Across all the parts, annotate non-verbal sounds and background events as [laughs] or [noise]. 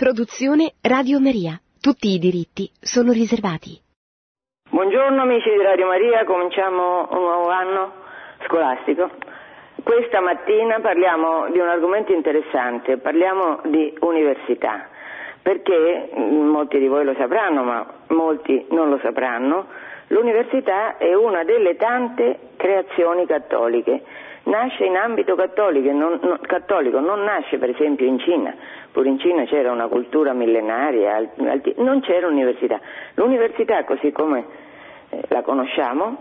Produzione Radio Maria. Tutti i diritti sono riservati. Buongiorno amici di Radio Maria, cominciamo un nuovo anno scolastico. Questa mattina parliamo di un argomento interessante, parliamo di università, perché molti di voi lo sapranno, ma molti non lo sapranno, l'università è una delle tante creazioni cattoliche nasce in ambito cattolico non, non, cattolico, non nasce per esempio in Cina, pure in Cina c'era una cultura millenaria, non c'era università. L'università, così come eh, la conosciamo,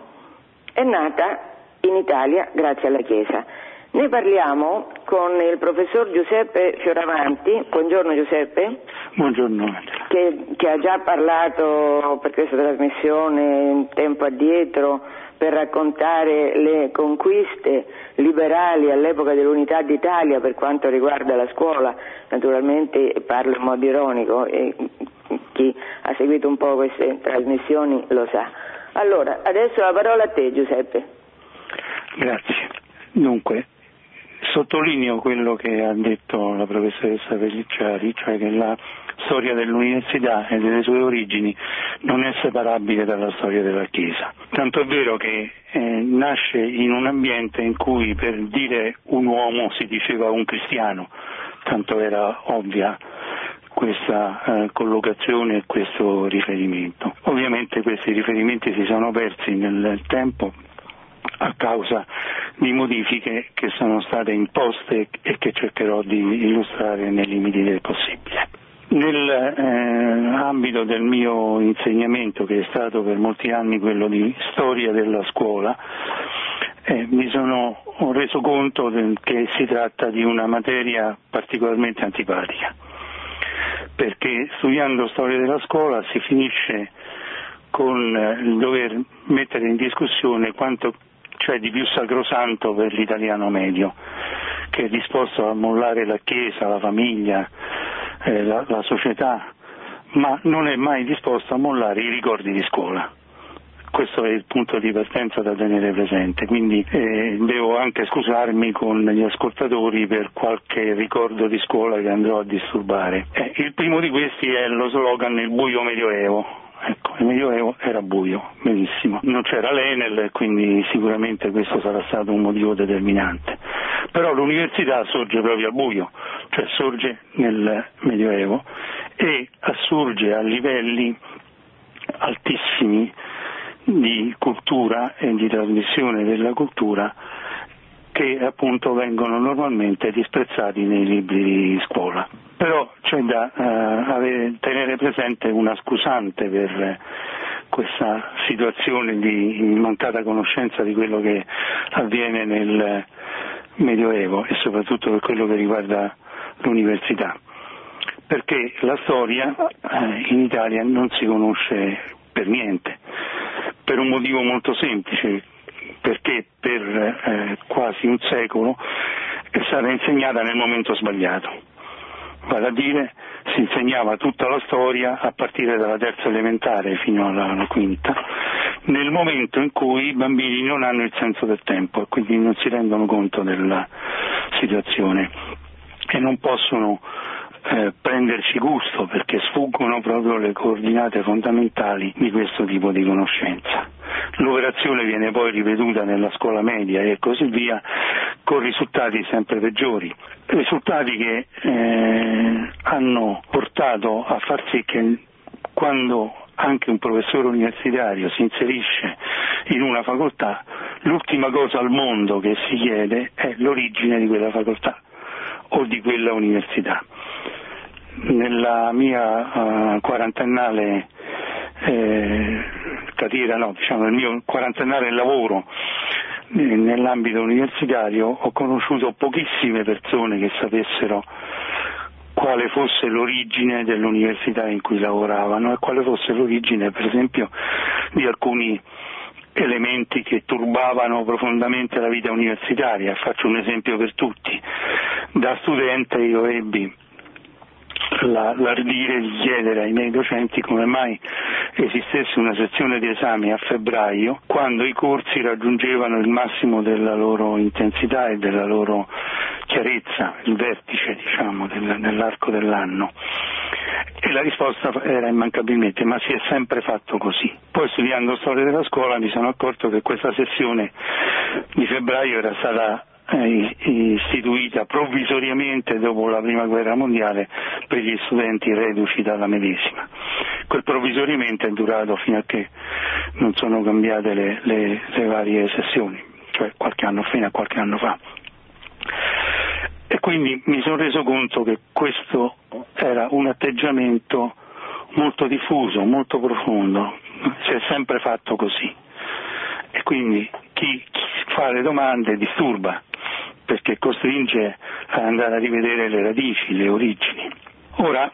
è nata in Italia grazie alla Chiesa. Ne parliamo con il professor Giuseppe Fioravanti. Buongiorno Giuseppe. Buongiorno. Che, che ha già parlato per questa trasmissione tempo addietro per raccontare le conquiste liberali all'epoca dell'unità d'Italia per quanto riguarda la scuola, naturalmente parlo in modo ironico e chi ha seguito un po' queste trasmissioni lo sa. Allora, adesso la parola a te Giuseppe. Grazie. Dunque, sottolineo quello che ha detto la professoressa Pellicciari, cioè che la storia dell'università e delle sue origini non è separabile dalla storia della Chiesa. Tanto è vero che eh, nasce in un ambiente in cui per dire un uomo si diceva un cristiano, tanto era ovvia questa eh, collocazione e questo riferimento. Ovviamente questi riferimenti si sono persi nel tempo a causa di modifiche che sono state imposte e che cercherò di illustrare nei limiti del possibile. Nell'ambito eh, del mio insegnamento, che è stato per molti anni quello di storia della scuola, eh, mi sono reso conto che si tratta di una materia particolarmente antipatica, perché studiando storia della scuola si finisce con eh, il dover mettere in discussione quanto c'è di più sacrosanto per l'italiano medio, che è disposto a mollare la Chiesa, la famiglia, eh, la, la società, ma non è mai disposto a mollare i ricordi di scuola questo è il punto di partenza da tenere presente, quindi eh, devo anche scusarmi con gli ascoltatori per qualche ricordo di scuola che andrò a disturbare. Eh, il primo di questi è lo slogan Il buio medioevo. Ecco, il medioevo era buio, benissimo. Non c'era l'Enel, quindi sicuramente questo sarà stato un motivo determinante. Però l'università sorge proprio al buio, cioè sorge nel Medioevo e assurge a livelli altissimi di cultura e di trasmissione della cultura che appunto vengono normalmente disprezzati nei libri di scuola. Però c'è da uh, avere, tenere presente una scusante per questa situazione di mancata conoscenza di quello che avviene nel Medioevo e soprattutto per quello che riguarda l'università, perché la storia eh, in Italia non si conosce per niente, per un motivo molto semplice, perché per eh, quasi un secolo è stata insegnata nel momento sbagliato, vale a dire si insegnava tutta la storia a partire dalla terza elementare fino alla, alla quinta, nel momento in cui i bambini non hanno il senso del tempo e quindi non si rendono conto della situazione e non possono eh, prenderci gusto perché sfuggono proprio le coordinate fondamentali di questo tipo di conoscenza. L'operazione viene poi ripetuta nella scuola media e così via con risultati sempre peggiori, risultati che eh, hanno portato a far sì che quando anche un professore universitario si inserisce in una facoltà, l'ultima cosa al mondo che si chiede è l'origine di quella facoltà o di quella università. Nella mia uh, quarantennale eh, carriera, no, diciamo nel mio quarantennale lavoro eh, nell'ambito universitario ho conosciuto pochissime persone che sapessero quale fosse l'origine dell'università in cui lavoravano e quale fosse l'origine per esempio di alcuni elementi che turbavano profondamente la vita universitaria. Faccio un esempio per tutti. Da studente io ebbi la, l'ardire di chiedere ai miei docenti come mai esistesse una sezione di esami a febbraio quando i corsi raggiungevano il massimo della loro intensità e della loro chiarezza, il vertice diciamo, del, nell'arco dell'anno. E la risposta era immancabilmente, ma si è sempre fatto così. Poi studiando storia della scuola mi sono accorto che questa sessione di febbraio era stata istituita provvisoriamente dopo la prima guerra mondiale per gli studenti reduci dalla medesima. Quel provvisoriamente è durato fino a che non sono cambiate le, le, le varie sessioni, cioè anno, fino a qualche anno fa. E quindi mi sono reso conto che questo era un atteggiamento molto diffuso, molto profondo, si è sempre fatto così. E quindi chi, chi fa le domande disturba, perché costringe ad andare a rivedere le radici, le origini. Ora,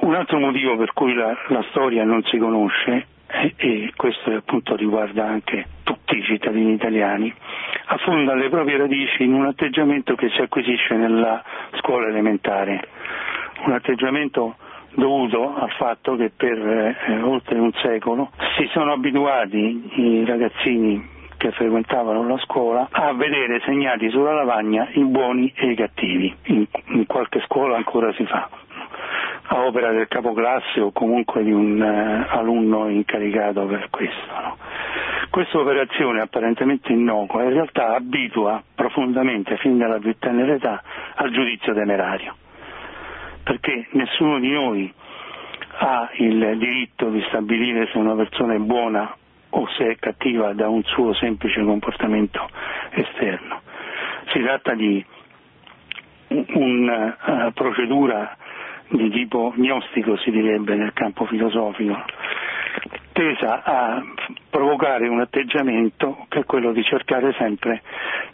un altro motivo per cui la, la storia non si conosce, e, e questo appunto riguarda anche tutti i cittadini italiani, affonda le proprie radici in un atteggiamento che si acquisisce nella scuola elementare, un atteggiamento dovuto al fatto che per eh, oltre un secolo si sono abituati i ragazzini che frequentavano la scuola a vedere segnati sulla lavagna i buoni e i cattivi. In, in qualche scuola ancora si fa a opera del capoclasse o comunque di un uh, alunno incaricato per questo. No? Questa operazione apparentemente innocua in realtà abitua profondamente fin dalla più tenera età al giudizio temerario, perché nessuno di noi ha il diritto di stabilire se una persona è buona o se è cattiva da un suo semplice comportamento esterno. Si tratta di una uh, procedura di tipo gnostico, si direbbe nel campo filosofico, tesa a provocare un atteggiamento che è quello di cercare sempre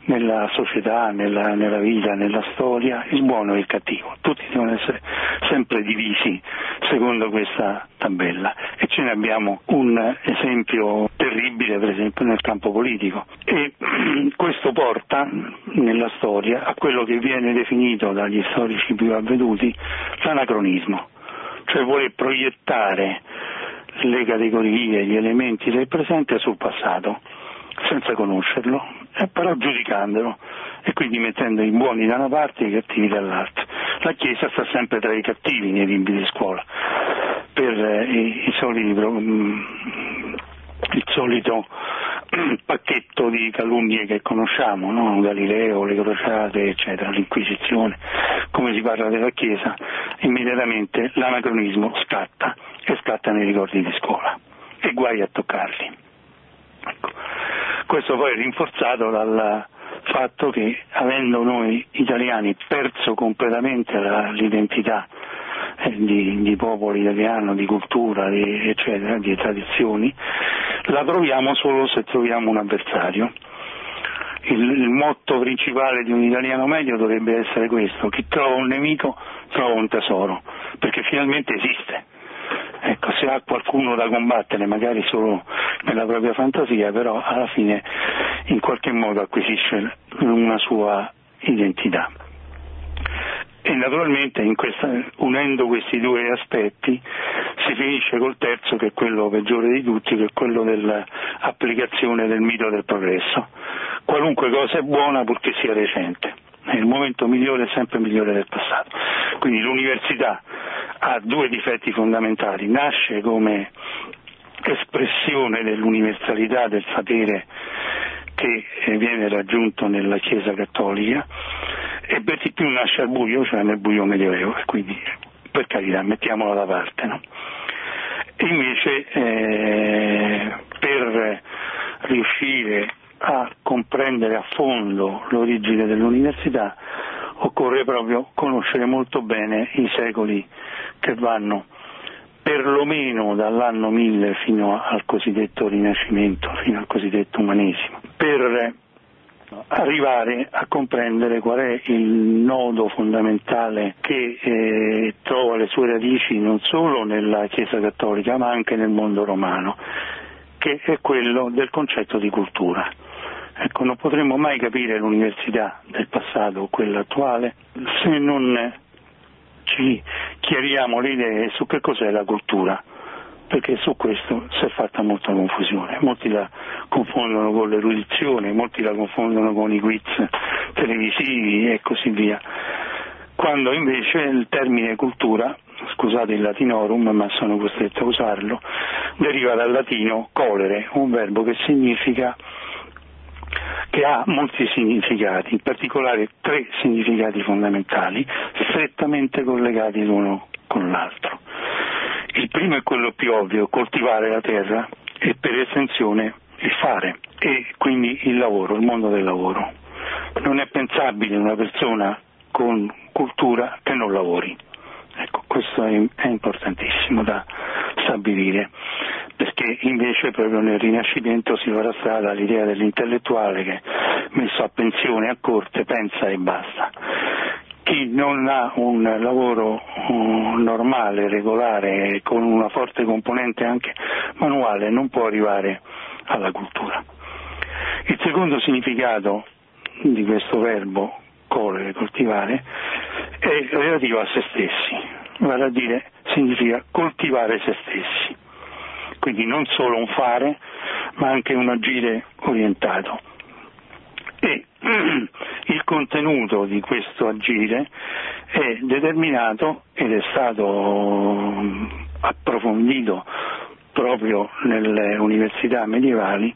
nella società, nella, nella, vita, nella storia, il buono e il cattivo. Tutti devono essere sempre divisi secondo questa tabella. E ce ne abbiamo un esempio terribile per esempio nel campo politico. E [clears throat] questo porta nella storia a quello che viene definito dagli storici più avveduti l'anacronismo, cioè vuole proiettare le categorie, gli elementi del presente sul passato, senza conoscerlo, e però giudicandolo e quindi mettendo i buoni da una parte e i cattivi dall'altra. La Chiesa sta sempre tra i cattivi nei libri di scuola, per eh, i, i soliti, mm, il solito [clears throat] pacchetto di calunnie che conosciamo, no? Galileo, le crociate, eccetera, l'Inquisizione, come si parla della Chiesa, immediatamente l'anacronismo scatta e scatta nei ricordi di scuola e guai a toccarli. Ecco. Questo poi è rinforzato dal fatto che avendo noi italiani perso completamente la, l'identità di, di, popolo italiano, di cultura, di, eccetera, di tradizioni, la troviamo solo se troviamo un avversario. Il, il, motto principale di un italiano medio dovrebbe essere questo, chi trova un nemico trova un tesoro, perché finalmente esiste. Ecco, se ha qualcuno da combattere, magari solo nella propria fantasia, però alla fine in qualche modo acquisisce una sua identità. E naturalmente questa, unendo questi due aspetti si finisce col terzo che è quello peggiore di tutti, che è quello dell'applicazione del mito del progresso. Qualunque cosa è buona purché sia recente, il momento migliore è sempre migliore del passato. Quindi l'università ha due difetti fondamentali, nasce come espressione dell'universalità del sapere che eh, viene raggiunto nella Chiesa cattolica e per di più nasce al buio, cioè nel buio medioevo, quindi per carità mettiamolo da parte. No? Invece eh, per riuscire a comprendere a fondo l'origine dell'università occorre proprio conoscere molto bene i secoli che vanno perlomeno dall'anno 1000 fino al cosiddetto Rinascimento, fino al cosiddetto umanesimo, per arrivare a comprendere qual è il nodo fondamentale che eh, trova le sue radici non solo nella Chiesa cattolica ma anche nel mondo romano, che è quello del concetto di cultura. Ecco, non potremmo mai capire l'università del passato o quella attuale se non ci chiariamo le idee su che cos'è la cultura, perché su questo si è fatta molta confusione. Molti la confondono con l'erudizione, molti la confondono con i quiz televisivi e così via, quando invece il termine cultura scusate il latinorum ma sono costretto a usarlo, deriva dal latino colere, un verbo che significa che ha molti significati, in particolare tre significati fondamentali, strettamente collegati l'uno con l'altro. Il primo è quello più ovvio, coltivare la terra e per estensione il fare e quindi il lavoro, il mondo del lavoro. Non è pensabile una persona con cultura che non lavori. Ecco, questo è, importantissimo da stabilire, perché invece proprio nel Rinascimento si farà strada all'idea dell'intellettuale che messo a pensione a corte pensa e basta. Chi non ha un lavoro um, normale, regolare, con una forte componente anche manuale, non può arrivare alla cultura. Il secondo significato di questo verbo colere, coltivare, è relativo a se stessi, vale a dire significa coltivare se stessi, quindi non solo un fare, ma anche un agire orientato. E [clears throat] il contenuto di questo agire è determinato ed è stato approfondito proprio nelle università medievali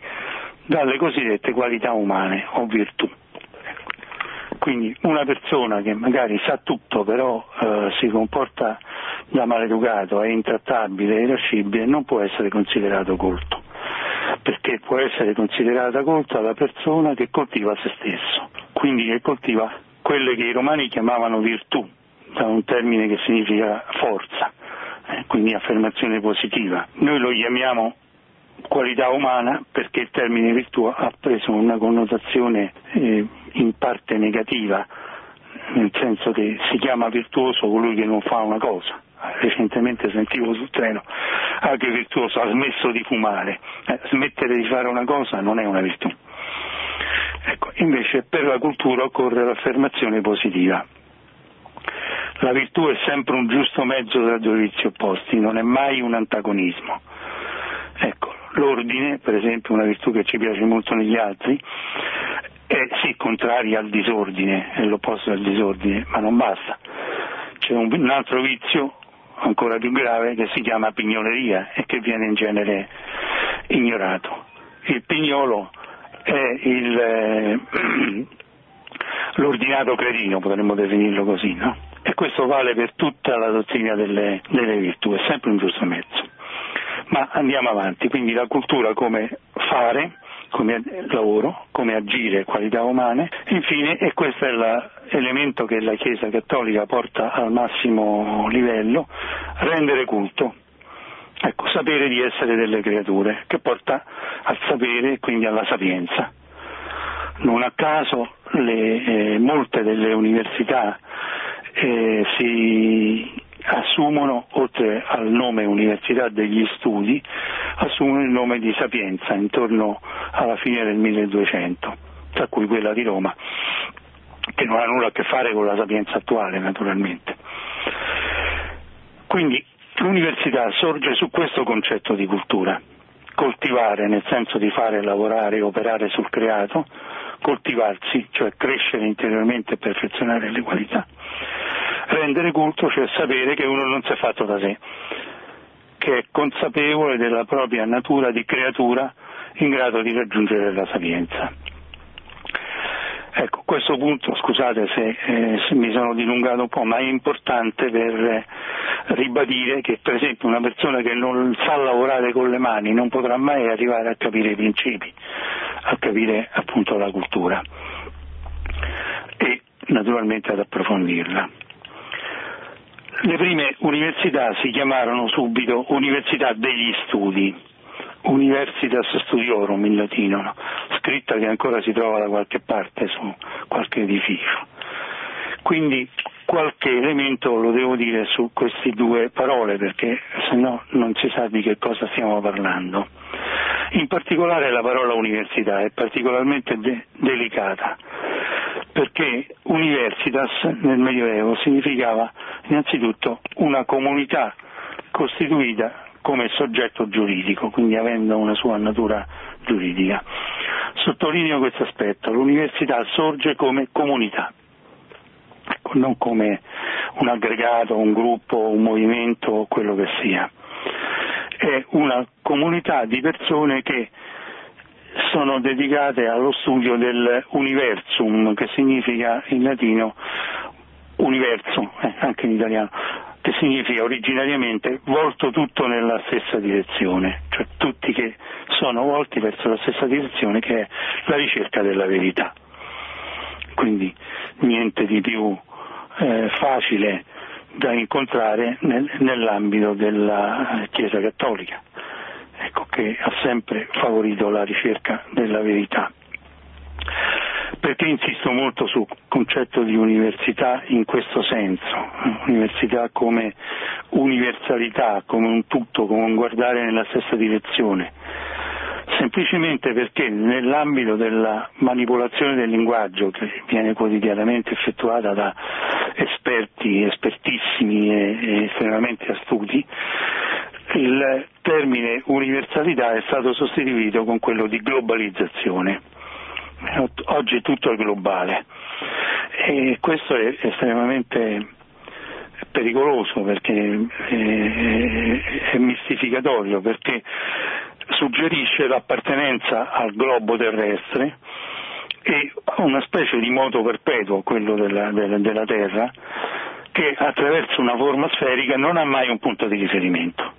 dalle cosiddette qualità umane o virtù. Quindi una persona che magari sa tutto però eh, si comporta da maleducato, è intrattabile, irascibile, non può essere considerato colto, perché può essere considerata colta la persona che coltiva se stesso, quindi che coltiva quelle che i romani chiamavano virtù, da un termine che significa forza, eh, quindi affermazione positiva. Noi lo chiamiamo qualità umana perché il termine virtù ha preso una connotazione eh, in parte negativa, nel senso che si chiama virtuoso colui che non fa una cosa. Recentemente sentivo sul treno, ah che virtuoso, ha smesso di fumare. Eh, smettere di fare una cosa non è una virtù. Ecco, invece per la cultura occorre l'affermazione positiva. La virtù è sempre un giusto mezzo tra due vizi opposti, non è mai un antagonismo. Ecco, l'ordine, per esempio una virtù che ci piace molto negli altri, è sì contraria al disordine, è l'opposto del disordine, ma non basta. C'è un altro vizio ancora più grave che si chiama pignoleria e che viene in genere ignorato. Il pignolo è il, eh, [clears throat] l'ordinato cretino, potremmo definirlo così, no? E questo vale per tutta la dottrina delle, delle virtù, è sempre un giusto mezzo. Ma andiamo avanti, quindi la cultura come fare, come lavoro, come agire, qualità umane. Infine, e questo è l'elemento che la Chiesa Cattolica porta al massimo livello, rendere culto. Ecco, sapere di essere delle creature, che porta al sapere e quindi alla sapienza. Non a caso le, eh, molte delle università eh, si assumono, oltre al nome Università degli Studi, assumono il nome di Sapienza intorno alla fine del 1200, tra cui quella di Roma, che non ha nulla a che fare con la Sapienza attuale naturalmente. Quindi l'università sorge su questo concetto di cultura, coltivare nel senso di fare, lavorare, operare sul creato, coltivarsi, cioè crescere interiormente e perfezionare le qualità rendere culto, cioè sapere che uno non si è fatto da sé, che è consapevole della propria natura di creatura in grado di raggiungere la sapienza. Ecco, questo punto, scusate se, eh, se, mi sono dilungato un po', ma è importante per eh, ribadire che per esempio una persona che non sa lavorare con le mani non potrà mai arrivare a capire i principi, a capire appunto la cultura e naturalmente ad approfondirla. Le prime università si chiamarono subito Università degli Studi, Universitas Studiorum in latino, no? scritta che ancora si trova da qualche parte su qualche edificio. Quindi qualche elemento lo devo dire su queste due parole perché se no non si sa di che cosa stiamo parlando. In particolare la parola università è particolarmente de- delicata perché universitas nel Medioevo significava innanzitutto una comunità costituita come soggetto giuridico, quindi avendo una sua natura giuridica. Sottolineo questo aspetto, l'università sorge come comunità, ecco, non come un aggregato, un gruppo, un movimento, quello che sia. È una comunità di persone che sono dedicate allo studio dell'universum, che significa in latino universo, eh, anche in italiano, che significa originariamente volto tutto nella stessa direzione, cioè tutti che sono volti verso la stessa direzione che è la ricerca della verità. Quindi niente di più eh, facile da incontrare nel, nell'ambito della Chiesa Cattolica, ecco, che ha sempre favorito la ricerca della verità. Perché insisto molto sul concetto di università in questo senso, università come universalità, come un tutto, come un guardare nella stessa direzione, semplicemente perché nell'ambito della manipolazione del linguaggio che viene quotidianamente effettuata da esperti, espertissimi e, e estremamente astuti, il termine universalità è stato sostituito con quello di globalizzazione oggi tutto è globale e questo è estremamente pericoloso perché è mistificatorio perché suggerisce l'appartenenza al globo terrestre e una specie di moto perpetuo, quello della, della, della Terra, che attraverso una forma sferica non ha mai un punto di riferimento.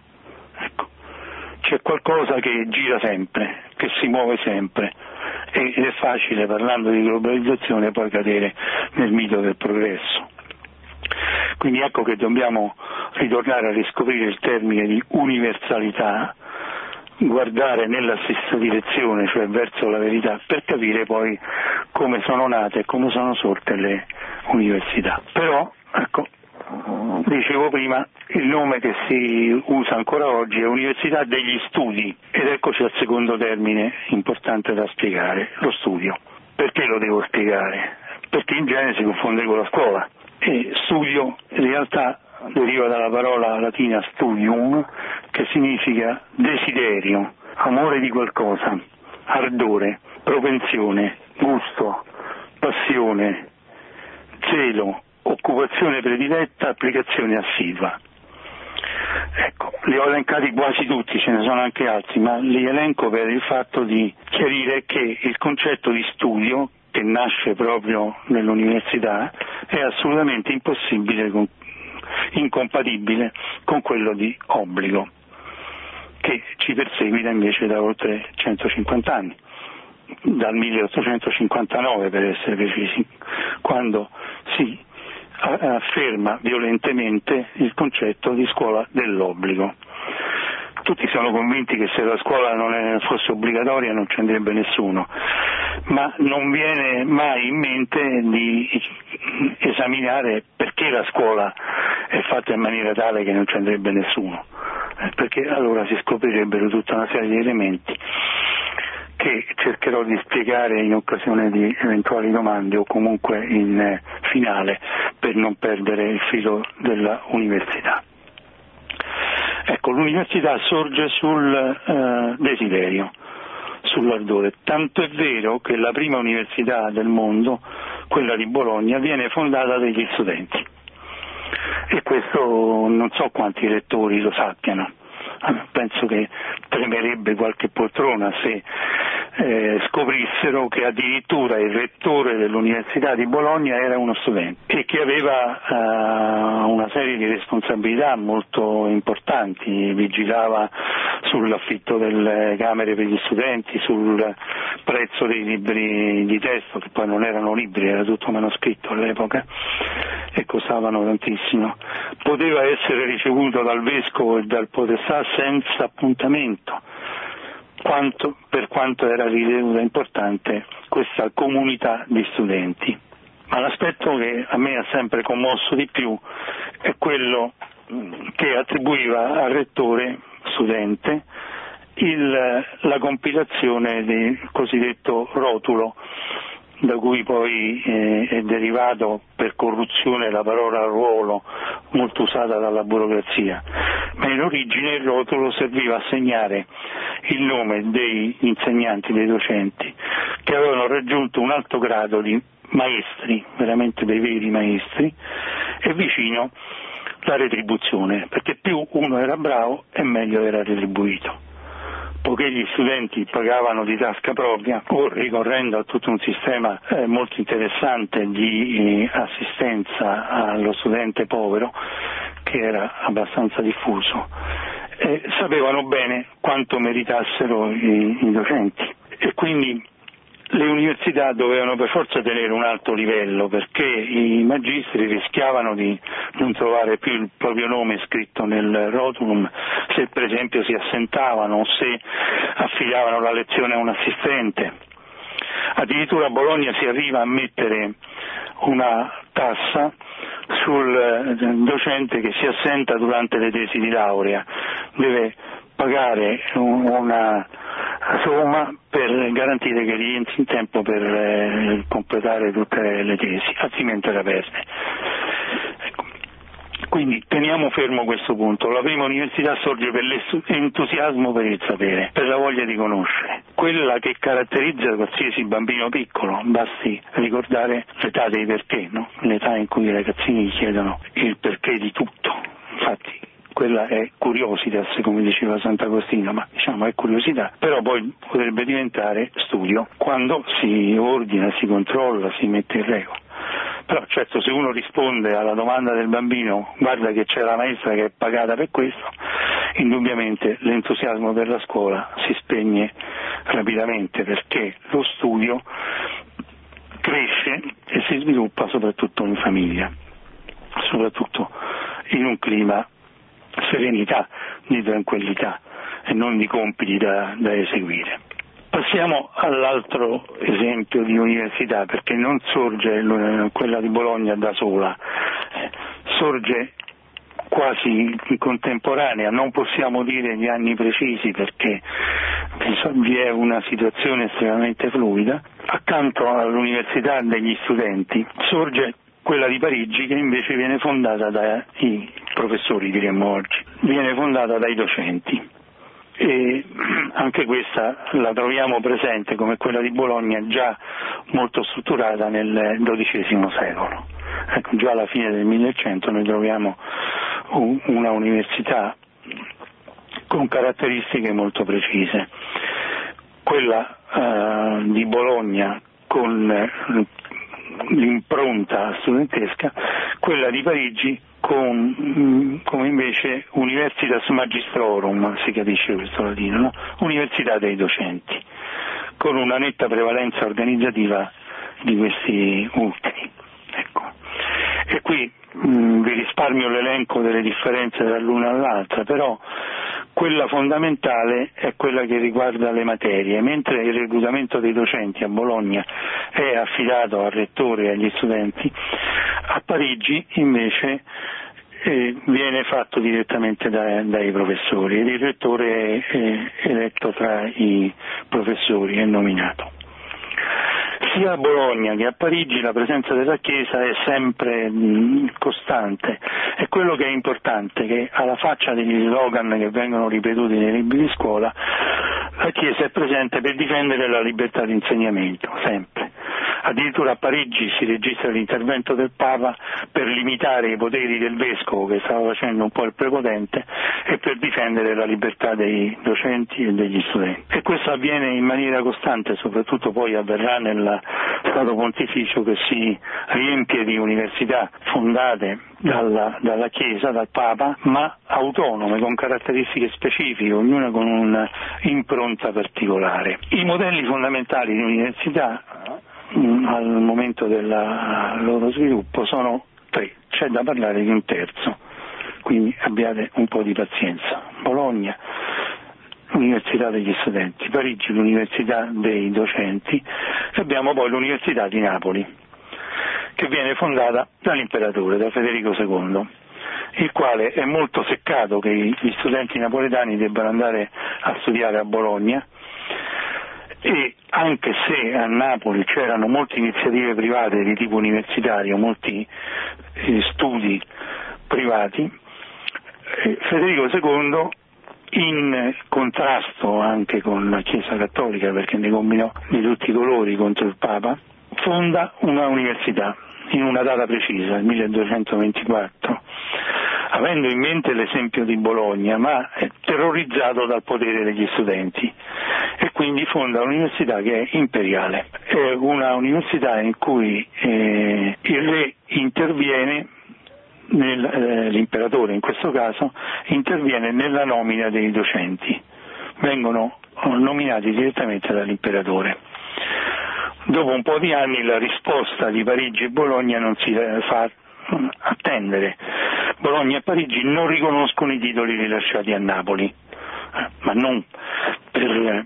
C'è qualcosa che gira sempre, che si muove sempre ed è facile parlando di globalizzazione poi cadere nel mito del progresso. Quindi ecco che dobbiamo ritornare a riscoprire il termine di universalità, guardare nella stessa direzione, cioè verso la verità, per capire poi come sono nate e come sono sorte le università. Però, ecco, dicevo prima, il nome che si usa ancora oggi è Università degli Studi ed eccoci al secondo termine importante da spiegare, lo studio. Perché lo devo spiegare? Perché in genere si confonde con la scuola e studio in realtà deriva dalla parola latina studium che significa desiderio, amore di qualcosa, ardore, propensione, gusto, passione, zelo, occupazione prediletta, applicazione assidua. Ecco, li ho elencati quasi tutti, ce ne sono anche altri, ma li elenco per il fatto di chiarire che il concetto di studio, che nasce proprio nell'università, è assolutamente impossibile, incompatibile con quello di obbligo, che ci perseguita invece da oltre 150 anni, dal 1859 per essere precisi, quando si afferma violentemente il concetto di scuola dell'obbligo. Tutti sono convinti che se la scuola non fosse obbligatoria non ci andrebbe nessuno, ma non viene mai in mente di esaminare perché la scuola è fatta in maniera tale che non ci andrebbe nessuno, eh, perché allora si scoprirebbero tutta una serie di elementi che cercherò di spiegare in occasione di eventuali domande o comunque in eh, finale per non perdere il filo della università. Ecco, l'università sorge sul eh, desiderio, sull'ardore, tanto è vero che la prima università del mondo, quella di Bologna, viene fondata dagli studenti. E questo non so quanti lettori lo sappiano. Penso che tremerebbe qualche poltrona se eh, scoprissero che addirittura il rettore dell'Università di Bologna era uno studente e che aveva uh, una serie di responsabilità molto importanti, vigilava sull'affitto delle camere per gli studenti, sul prezzo dei libri di testo, che poi non erano libri, era tutto manoscritto all'epoca e costavano tantissimo. Poteva essere ricevuto dal vescovo e dal podestà senza appuntamento, quanto, per quanto era ritenuta importante questa comunità di studenti. Ma l'aspetto che a me ha sempre commosso di più è quello che attribuiva al rettore studente il, la compilazione del cosiddetto rotulo da cui poi eh, è derivato per corruzione la parola ruolo, molto usata dalla burocrazia, ma in origine il rotolo serviva a segnare il nome degli insegnanti, dei docenti, che avevano raggiunto un alto grado di maestri, veramente dei veri maestri, e vicino la retribuzione, perché più uno era bravo e meglio era retribuito. Poiché gli studenti pagavano di tasca propria o ricorrendo a tutto un sistema eh, molto interessante di eh, assistenza allo studente povero, che era abbastanza diffuso, eh, sapevano bene quanto meritassero i, i docenti. E quindi le università dovevano per forza tenere un alto livello perché i magistri rischiavano di non trovare più il proprio nome scritto nel rotulum se per esempio si assentavano o se affidavano la lezione a un assistente. Addirittura a Bologna si arriva a mettere una tassa sul docente che si assenta durante le tesi di laurea, deve pagare una somma per garantire che rientri in tempo per eh, completare tutte le tesi, altrimenti la perde. Ecco. Quindi teniamo fermo questo punto. La prima università sorge per l'entusiasmo per il sapere, per la voglia di conoscere, quella che caratterizza qualsiasi bambino piccolo, basti ricordare l'età dei perché, no? l'età in cui i ragazzini chiedono il perché di tutto. Quella è curiositas come diceva Sant'Agostino, ma diciamo è curiosità, però poi potrebbe diventare studio quando si ordina, si controlla, si mette in regola. Però certo se uno risponde alla domanda del bambino guarda che c'è la maestra che è pagata per questo, indubbiamente l'entusiasmo per la scuola si spegne rapidamente perché lo studio cresce e si sviluppa soprattutto in famiglia, soprattutto in un clima serenità, di tranquillità e non di compiti da, da eseguire. Passiamo all'altro esempio di università, perché non sorge quella di Bologna da sola, eh, sorge quasi contemporanea, non possiamo dire gli anni precisi perché vi è una situazione estremamente fluida. Accanto all'Università degli studenti sorge quella di Parigi che invece viene fondata dai professori, diremmo oggi, viene fondata dai docenti. E [clears throat] anche questa la troviamo presente come quella di Bologna già molto strutturata nel XII secolo. Ecco, già alla fine del 1100 noi troviamo una università con caratteristiche molto precise. Quella eh, di Bologna con l'impronta studentesca, quella di Parigi con, mm, come invece Universitas Magistrorum, si capisce questo latino, no? Università dei docenti, con una netta prevalenza organizzativa di questi ultimi. Ecco. E qui mh, mm, vi risparmio l'elenco delle differenze dall'una all'altra, però quella fondamentale è quella che riguarda le materie, mentre il reclutamento dei docenti a Bologna è affidato al rettore e agli studenti, a Parigi invece eh, viene fatto direttamente da, dai professori ed il rettore è, è eletto tra i professori, è nominato sia a Bologna che a Parigi la presenza della Chiesa è sempre mh, costante e quello che è importante che alla faccia degli slogan che vengono ripetuti nei libri di scuola la Chiesa è presente per difendere la libertà di insegnamento, sempre. Addirittura a Parigi si registra l'intervento del Papa per limitare i poteri del Vescovo che stava facendo un po' il prepotente e per difendere la libertà dei docenti e degli studenti. E questo avviene in maniera costante, soprattutto poi avverrà nel Stato Pontificio che si riempie di università fondate dalla, dalla Chiesa, dal Papa, ma autonome, con caratteristiche specifiche, ognuna con un'impronta particolare. I modelli fondamentali di università al momento del loro sviluppo sono tre, c'è da parlare di un terzo, quindi abbiate un po' di pazienza. Bologna, l'Università degli studenti, Parigi l'Università dei docenti e abbiamo poi l'Università di Napoli che viene fondata dall'imperatore, da Federico II, il quale è molto seccato che gli studenti napoletani debbano andare a studiare a Bologna e anche se a Napoli c'erano molte iniziative private di tipo universitario, molti eh, studi privati, eh, Federico II in contrasto anche con la Chiesa Cattolica perché ne combinò di tutti i colori contro il Papa, fonda una università in una data precisa, il 1224, avendo in mente l'esempio di Bologna, ma è terrorizzato dal potere degli studenti e quindi fonda un'università che è imperiale, è una università in cui eh, il re interviene nel, eh, l'imperatore in questo caso interviene nella nomina dei docenti, vengono nominati direttamente dall'imperatore. Dopo un po' di anni la risposta di Parigi e Bologna non si fa attendere. Bologna e Parigi non riconoscono i titoli rilasciati a Napoli, eh, ma non per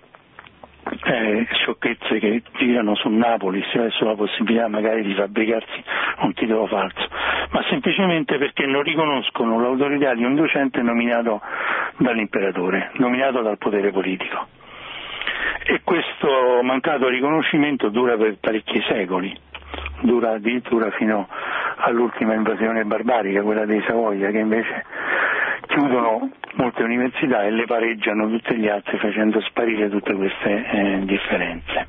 eh, sciocchezze che girano su Napoli, sulla possibilità magari di fabbricarsi un titolo falso, ma semplicemente perché non riconoscono l'autorità di un docente nominato dall'imperatore, nominato dal potere politico. E questo mancato riconoscimento dura per parecchi secoli, dura addirittura fino all'ultima invasione barbarica, quella dei Savoia, che invece chiudono molte università e le pareggiano tutte gli altri facendo sparire tutte queste eh, differenze.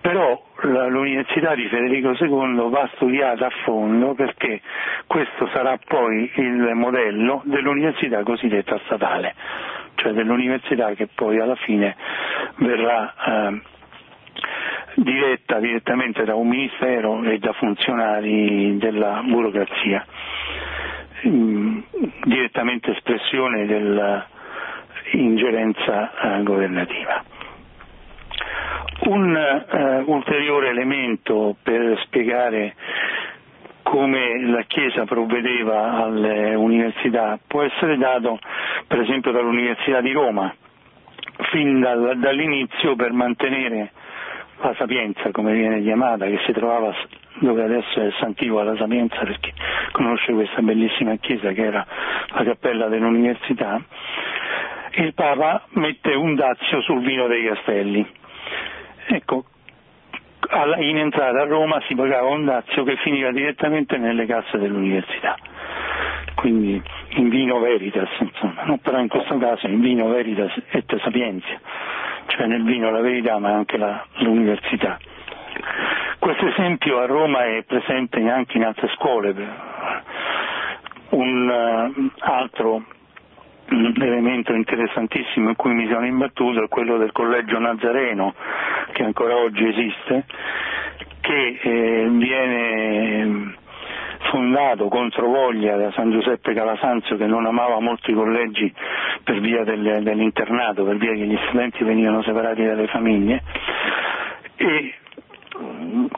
Però la, l'università di Federico II va studiata a fondo perché questo sarà poi il modello dell'università cosiddetta statale, cioè dell'università che poi alla fine verrà eh, diretta direttamente da un ministero e da funzionari della burocrazia. Mm, direttamente espressione dell'ingerenza eh, governativa. Un eh, ulteriore elemento per spiegare come la Chiesa provvedeva alle università può essere dato per esempio dall'Università di Roma, fin dal, dall'inizio per mantenere la Sapienza, come viene chiamata, che si trovava dove adesso è Sant'Ivo alla Sapienza perché conosce questa bellissima chiesa che era la cappella dell'università, il Papa mette un dazio sul vino dei castelli. Ecco, in entrata a Roma si pagava un dazio che finiva direttamente nelle casse dell'università, quindi in vino veritas, insomma, no? però in questo caso in vino veritas et sapienza, cioè nel vino la verità ma anche la, l'università. Questo esempio a Roma è presente anche in altre scuole. Un uh, altro elemento interessantissimo in cui mi sono imbattuto è quello del collegio Nazareno, che ancora oggi esiste, che eh, viene fondato contro voglia da San Giuseppe Calasanzio che non amava molto i collegi per via del, dell'internato, per via che gli studenti venivano separati dalle famiglie e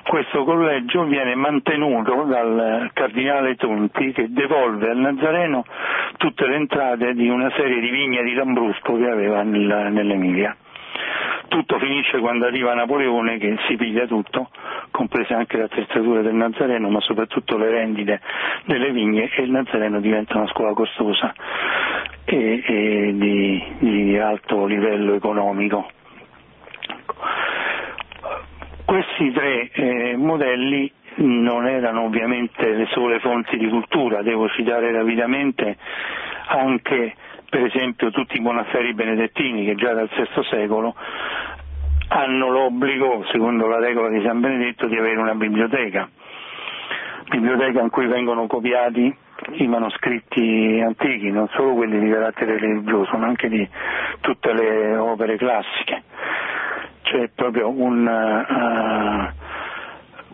questo collegio viene mantenuto dal cardinale Tonti che devolve al Nazareno tutte le entrate di una serie di vigne di Lambrusco che aveva nel, nell'Emilia. Tutto finisce quando arriva Napoleone che si piglia tutto, comprese anche le attrezzature del Nazareno, ma soprattutto le rendite delle vigne e il Nazareno diventa una scuola costosa e, e di, di alto livello economico. Questi tre eh, modelli non erano ovviamente le sole fonti di cultura, devo citare rapidamente anche per esempio tutti i monasteri benedettini che già dal VI secolo hanno l'obbligo, secondo la regola di San Benedetto, di avere una biblioteca, biblioteca in cui vengono copiati i manoscritti antichi, non solo quelli di carattere religioso, ma anche di tutte le opere classiche. C'è proprio una uh,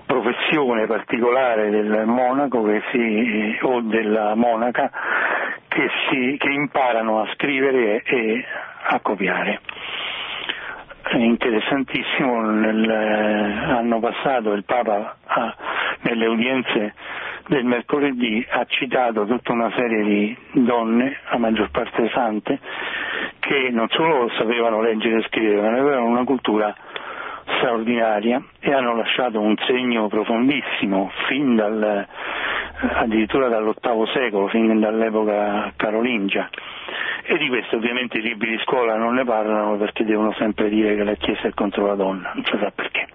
professione particolare del monaco si, o della monaca che, si, che imparano a scrivere e, a copiare. È interessantissimo, nell'anno passato il Papa ha, nelle udienze del mercoledì ha citato tutta una serie di donne, a maggior parte sante, che non solo sapevano leggere e scrivere, ma avevano una cultura straordinaria e hanno lasciato un segno profondissimo fin dal, addirittura dall'VIII secolo, fin dall'epoca carolingia. E di questo ovviamente i libri di scuola non ne parlano perché devono sempre dire che la Chiesa è contro la donna, non si sa perché.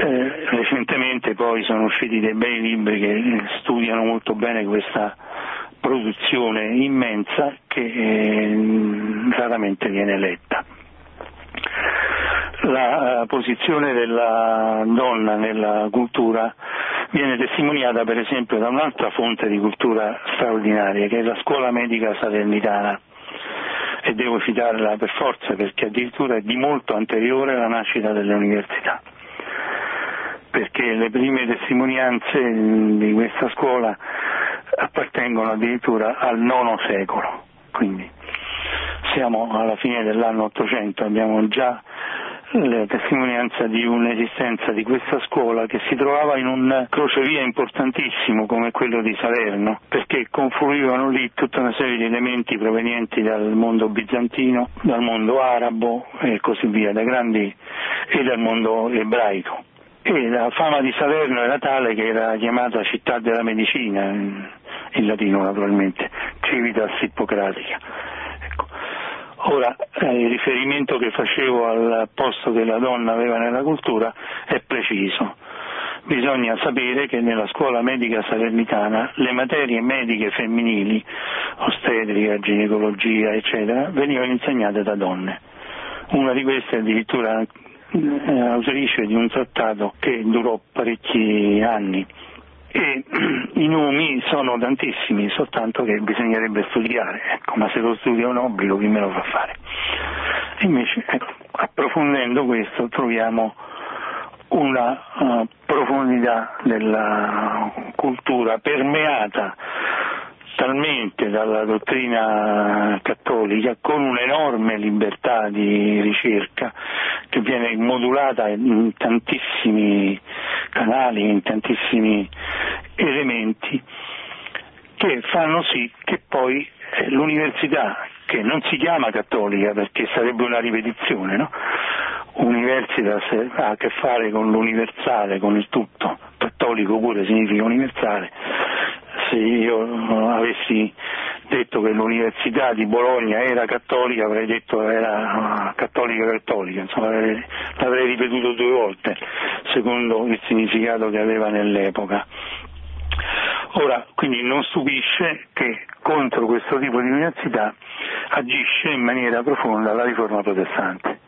Eh, recentemente poi sono usciti dei bei libri che studiano molto bene questa produzione immensa che eh, raramente viene letta. La posizione della donna nella cultura viene testimoniata per esempio da un'altra fonte di cultura straordinaria che è la scuola medica salernitana. E devo citarla per forza perché addirittura è di molto anteriore alla nascita delle università perché le prime testimonianze di questa scuola appartengono addirittura al IX secolo, quindi siamo alla fine dell'anno 800, abbiamo già la testimonianza di un'esistenza di questa scuola che si trovava in un crocevia importantissimo come quello di Salerno, perché confluivano lì tutta una serie di elementi provenienti dal mondo bizantino, dal mondo arabo e così via, da grandi e dal mondo ebraico. E la fama di Salerno era tale che era chiamata città della medicina, in latino naturalmente, civitas ippocratica. Ora, il riferimento che facevo al posto che la donna aveva nella cultura è preciso. Bisogna sapere che nella scuola medica salernitana le materie mediche femminili, ostetrica, ginecologia, eccetera, venivano insegnate da donne. Una di queste addirittura eh, autrice di un trattato che durò parecchi anni e [clears throat] i nomi sono tantissimi, soltanto che bisognerebbe studiare, ecco, ma se lo studio è un obbligo chi me lo fa fare? Invece, ecco, approfondendo questo troviamo una uh, profondità della cultura permeata talmente dalla dottrina cattolica con un'enorme libertà di ricerca che viene modulata in tantissimi canali, in tantissimi elementi che fanno sì che poi eh, l'università, che non si chiama cattolica perché sarebbe una ripetizione, no? Universitas ha a che fare con l'universale, con il tutto, cattolico pure significa universale, se io avessi detto che l'Università di Bologna era cattolica avrei detto era cattolica cattolica, insomma l'avrei ripetuto due volte secondo il significato che aveva nell'epoca. Ora, quindi non stupisce che contro questo tipo di università agisce in maniera profonda la riforma protestante.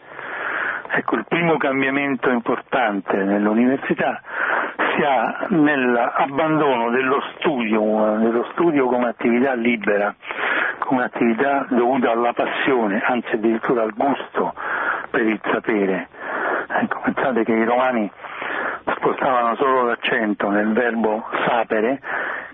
Ecco, il primo cambiamento importante nell'università si ha nell'abbandono dello studio, dello studio come attività libera, come attività dovuta alla passione, anzi addirittura al gusto per il sapere. Ecco, pensate che i romani spostavano solo l'accento nel verbo sapere,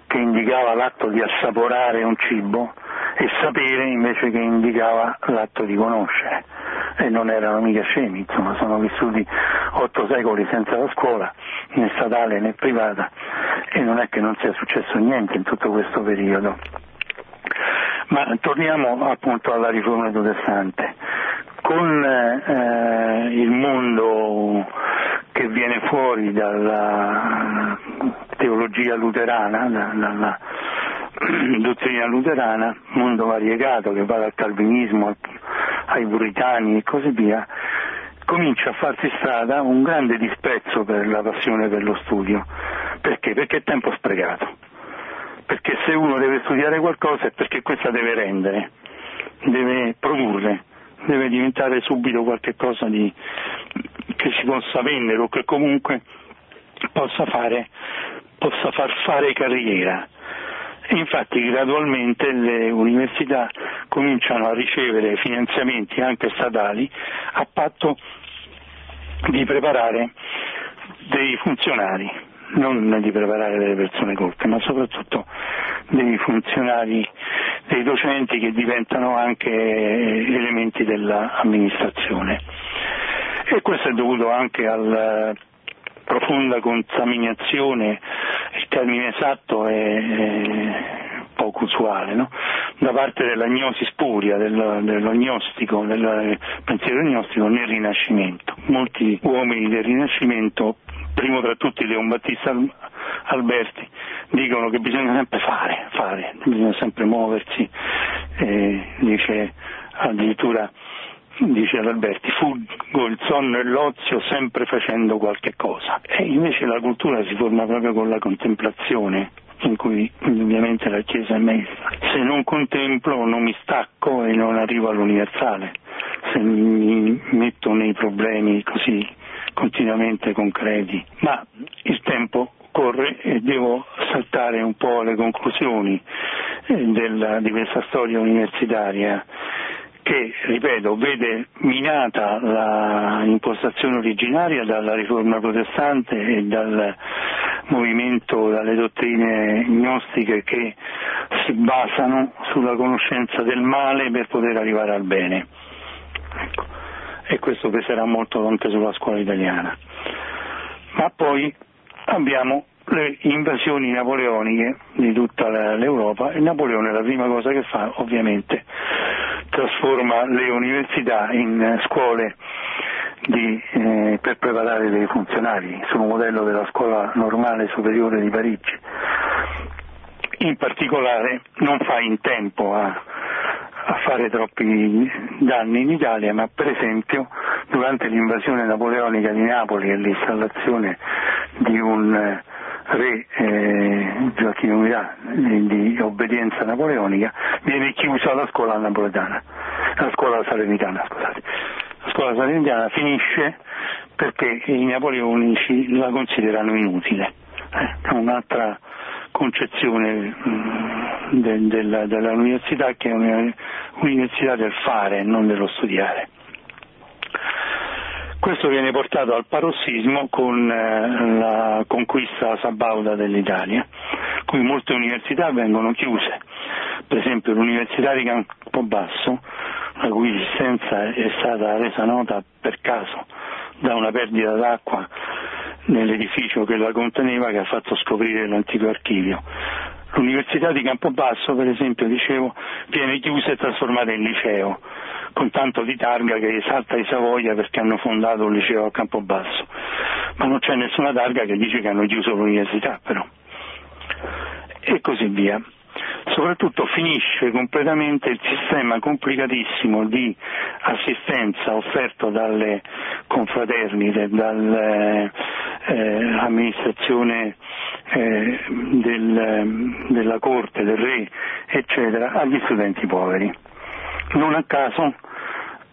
che indicava l'atto di assaporare un cibo, e sapere invece che indicava l'atto di conoscere e non erano mica scemi, insomma sono vissuti otto secoli senza la scuola, né statale né privata e non è che non sia successo niente in tutto questo periodo. Ma torniamo appunto alla riforma protestante. Con eh, il mondo che viene fuori dalla teologia luterana, dalla [clears throat] dottrina luterana, mondo variegato che va dal calvinismo ai puritani e così via, comincia a farsi strada un grande disprezzo per la passione per lo studio. Perché? Perché è tempo sprecato. Perché se uno deve studiare qualcosa è perché questa deve rendere, deve produrre, deve diventare subito qualcosa di, che si possa vendere o che comunque possa, fare, possa far fare carriera. Infatti gradualmente le università cominciano a ricevere finanziamenti anche statali a patto di preparare dei funzionari, non di preparare delle persone colte, ma soprattutto dei funzionari, dei docenti che diventano anche elementi dell'amministrazione. E questo è dovuto anche alla profonda contaminazione, il termine esatto è poco usuale, no? da parte dell'agnosi spuria, del, dell'agnostico, del pensiero agnostico nel Rinascimento. Molti uomini del Rinascimento, primo tra tutti Leon Battista Alberti, dicono che bisogna sempre fare, fare, bisogna sempre muoversi, eh, dice addirittura dice Alberti, fuggo il sonno e l'ozio sempre facendo qualche cosa. E invece la cultura si forma proprio con la contemplazione, in cui ovviamente la Chiesa è maestra. Se non contemplo non mi stacco e non arrivo all'universale, se mi metto nei problemi così continuamente concreti, ma il tempo corre e devo saltare un po' le conclusioni eh, della, di questa storia universitaria che, ripeto, vede minata l'impostazione originaria dalla riforma protestante e dal movimento, dalle dottrine gnostiche che si basano sulla conoscenza del male per poter arrivare al bene. Ecco. E questo peserà molto anche sulla scuola italiana. Ma poi abbiamo le invasioni napoleoniche di tutta l'Europa e Napoleone la prima cosa che fa ovviamente trasforma le università in scuole di, eh, per preparare dei funzionari sul modello della scuola normale superiore di Parigi. In particolare non fa in tempo a, a fare troppi danni in Italia, ma per esempio durante l'invasione napoleonica di Napoli e l'installazione di un eh, re eh, Gioacchino Mirà di, di, obbedienza napoleonica, viene chiusa la scuola napoletana, la scuola salernitana, scusate. La scuola salernitana finisce perché i napoleonici la considerano inutile. Eh, un'altra concezione mm, de, de, dell'università che è un'università del fare, non dello studiare. Questo viene portato al parossismo con eh, la conquista sabauda dell'Italia, cui molte università vengono chiuse. Per esempio l'Università di Campobasso, la cui esistenza è stata resa nota per caso da una perdita d'acqua nell'edificio che la conteneva che ha fatto scoprire l'antico archivio. L'Università di Campobasso, per esempio, dicevo, viene chiusa e trasformata in liceo con tanto di targa che salta di Savoia perché hanno fondato un liceo a Campobasso, ma non c'è nessuna targa che dice che hanno chiuso l'università però. E così via. Soprattutto finisce completamente il sistema complicatissimo di assistenza offerto dalle confraternite, dall'amministrazione eh, eh, del, della corte, del re, eccetera, agli studenti poveri. Non a caso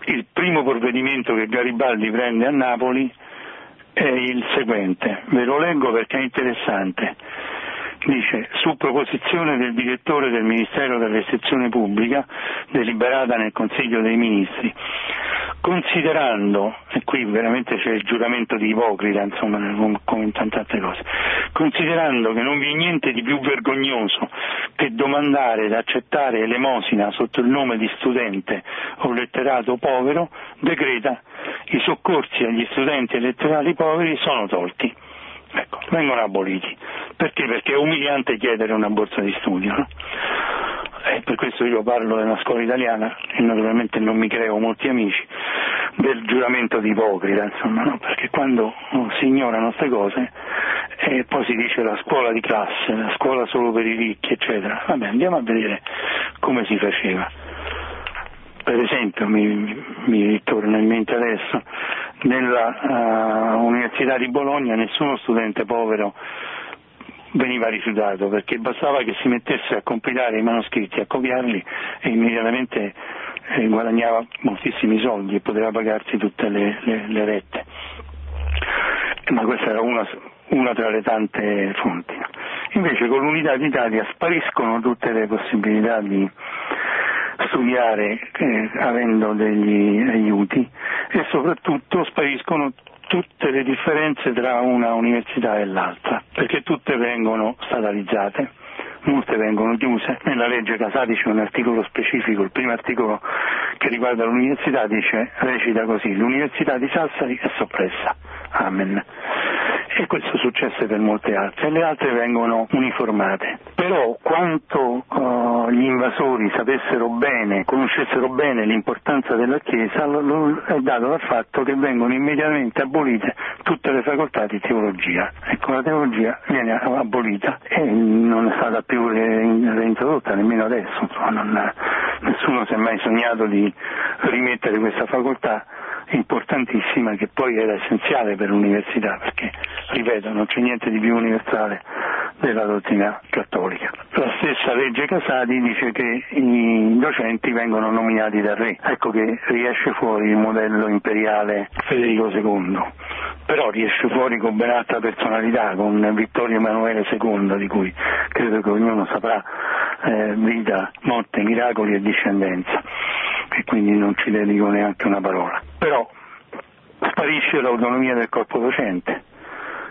il primo provvedimento che Garibaldi prende a Napoli è il seguente, ve lo leggo perché è interessante. Dice, su proposizione del direttore del Ministero dell'Istruzione Pubblica, deliberata nel Consiglio dei Ministri, considerando, e qui veramente c'è il giuramento di ipocrita, insomma, come in tante altre cose, considerando che non vi è niente di più vergognoso che domandare ed accettare elemosina sotto il nome di studente o letterato povero, decreta i soccorsi agli studenti e letterati poveri sono tolti. Ecco, vengono aboliti. Perché? Perché è umiliante chiedere una borsa di studio. No? E per questo io parlo della scuola italiana e naturalmente non mi creo molti amici, del giuramento di ipocrita, insomma, no? perché quando si ignorano queste cose e poi si dice la scuola di classe, la scuola solo per i ricchi, eccetera, vabbè andiamo a vedere come si faceva. Per esempio, mi, mi torna in mente adesso, nella uh, Università di Bologna nessuno studente povero veniva rifiutato perché bastava che si mettesse a compilare i manoscritti, a copiarli e immediatamente eh, guadagnava moltissimi soldi e poteva pagarsi tutte le, le, le rette. Ma questa era una, una tra le tante fonti. Invece con l'unità d'Italia spariscono tutte le possibilità di studiare eh, avendo degli aiuti e soprattutto spariscono tutte le differenze tra una università e l'altra, perché tutte vengono statalizzate, molte vengono chiuse. Nella legge Casati c'è un articolo specifico, il primo articolo che riguarda l'università dice, recita così, l'università di Sassari è soppressa. Amen e questo successe per molte altre, e le altre vengono uniformate. Però quanto uh, gli invasori sapessero bene, conoscessero bene l'importanza della Chiesa, lo, lo, è dato dal fatto che vengono immediatamente abolite tutte le facoltà di teologia. Ecco, la teologia viene abolita e non è stata più reintrodotta nemmeno adesso, non, nessuno si è mai sognato di rimettere questa facoltà importantissima che poi era essenziale per l'università perché, ripeto, non c'è niente di più universale della dottrina cattolica. La stessa legge Casati dice che i docenti vengono nominati dal re, ecco che riesce fuori il modello imperiale Federico II. però riesce fuori con ben altra personalità, con Vittorio Emanuele II, di cui credo che ognuno saprà eh, vita, morte, miracoli e discendenza, e quindi non ci dedico neanche una parola. Però sparisce l'autonomia del corpo docente,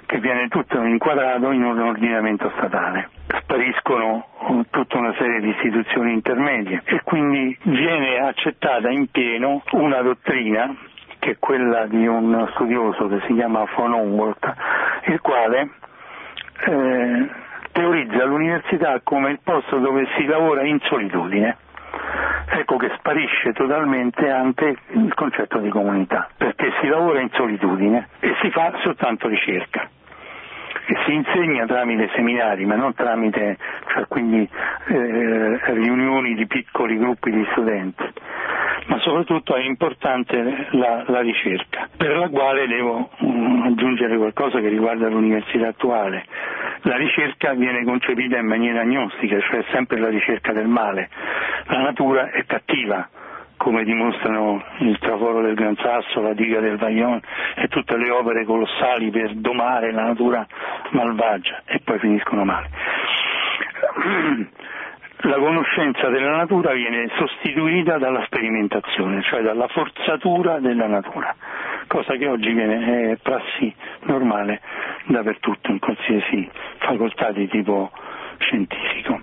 che viene tutto inquadrato in un ordinamento statale. Spariscono tutta una serie di istituzioni intermedie e quindi viene accettata in pieno una dottrina che è quella di un studioso che si chiama von Humboldt, il quale eh, teorizza l'università come il posto dove si lavora in solitudine. Ecco che sparisce totalmente anche il concetto di comunità, perché si lavora in solitudine e si fa soltanto ricerca e si insegna tramite seminari, ma non tramite cioè quindi, eh, riunioni di piccoli gruppi di studenti, ma soprattutto è importante la, la ricerca, per la quale devo um, aggiungere qualcosa che riguarda l'università attuale. La ricerca viene concepita in maniera agnostica, cioè sempre la ricerca del male. La natura è cattiva, come dimostrano il traforo del Gran Sasso, la diga del Vaillon e tutte le opere colossali per domare la natura malvagia e poi finiscono male. La conoscenza della natura viene sostituita dalla sperimentazione, cioè dalla forzatura della natura, cosa che oggi viene è prassi normale dappertutto, in qualsiasi facoltà di tipo scientifico.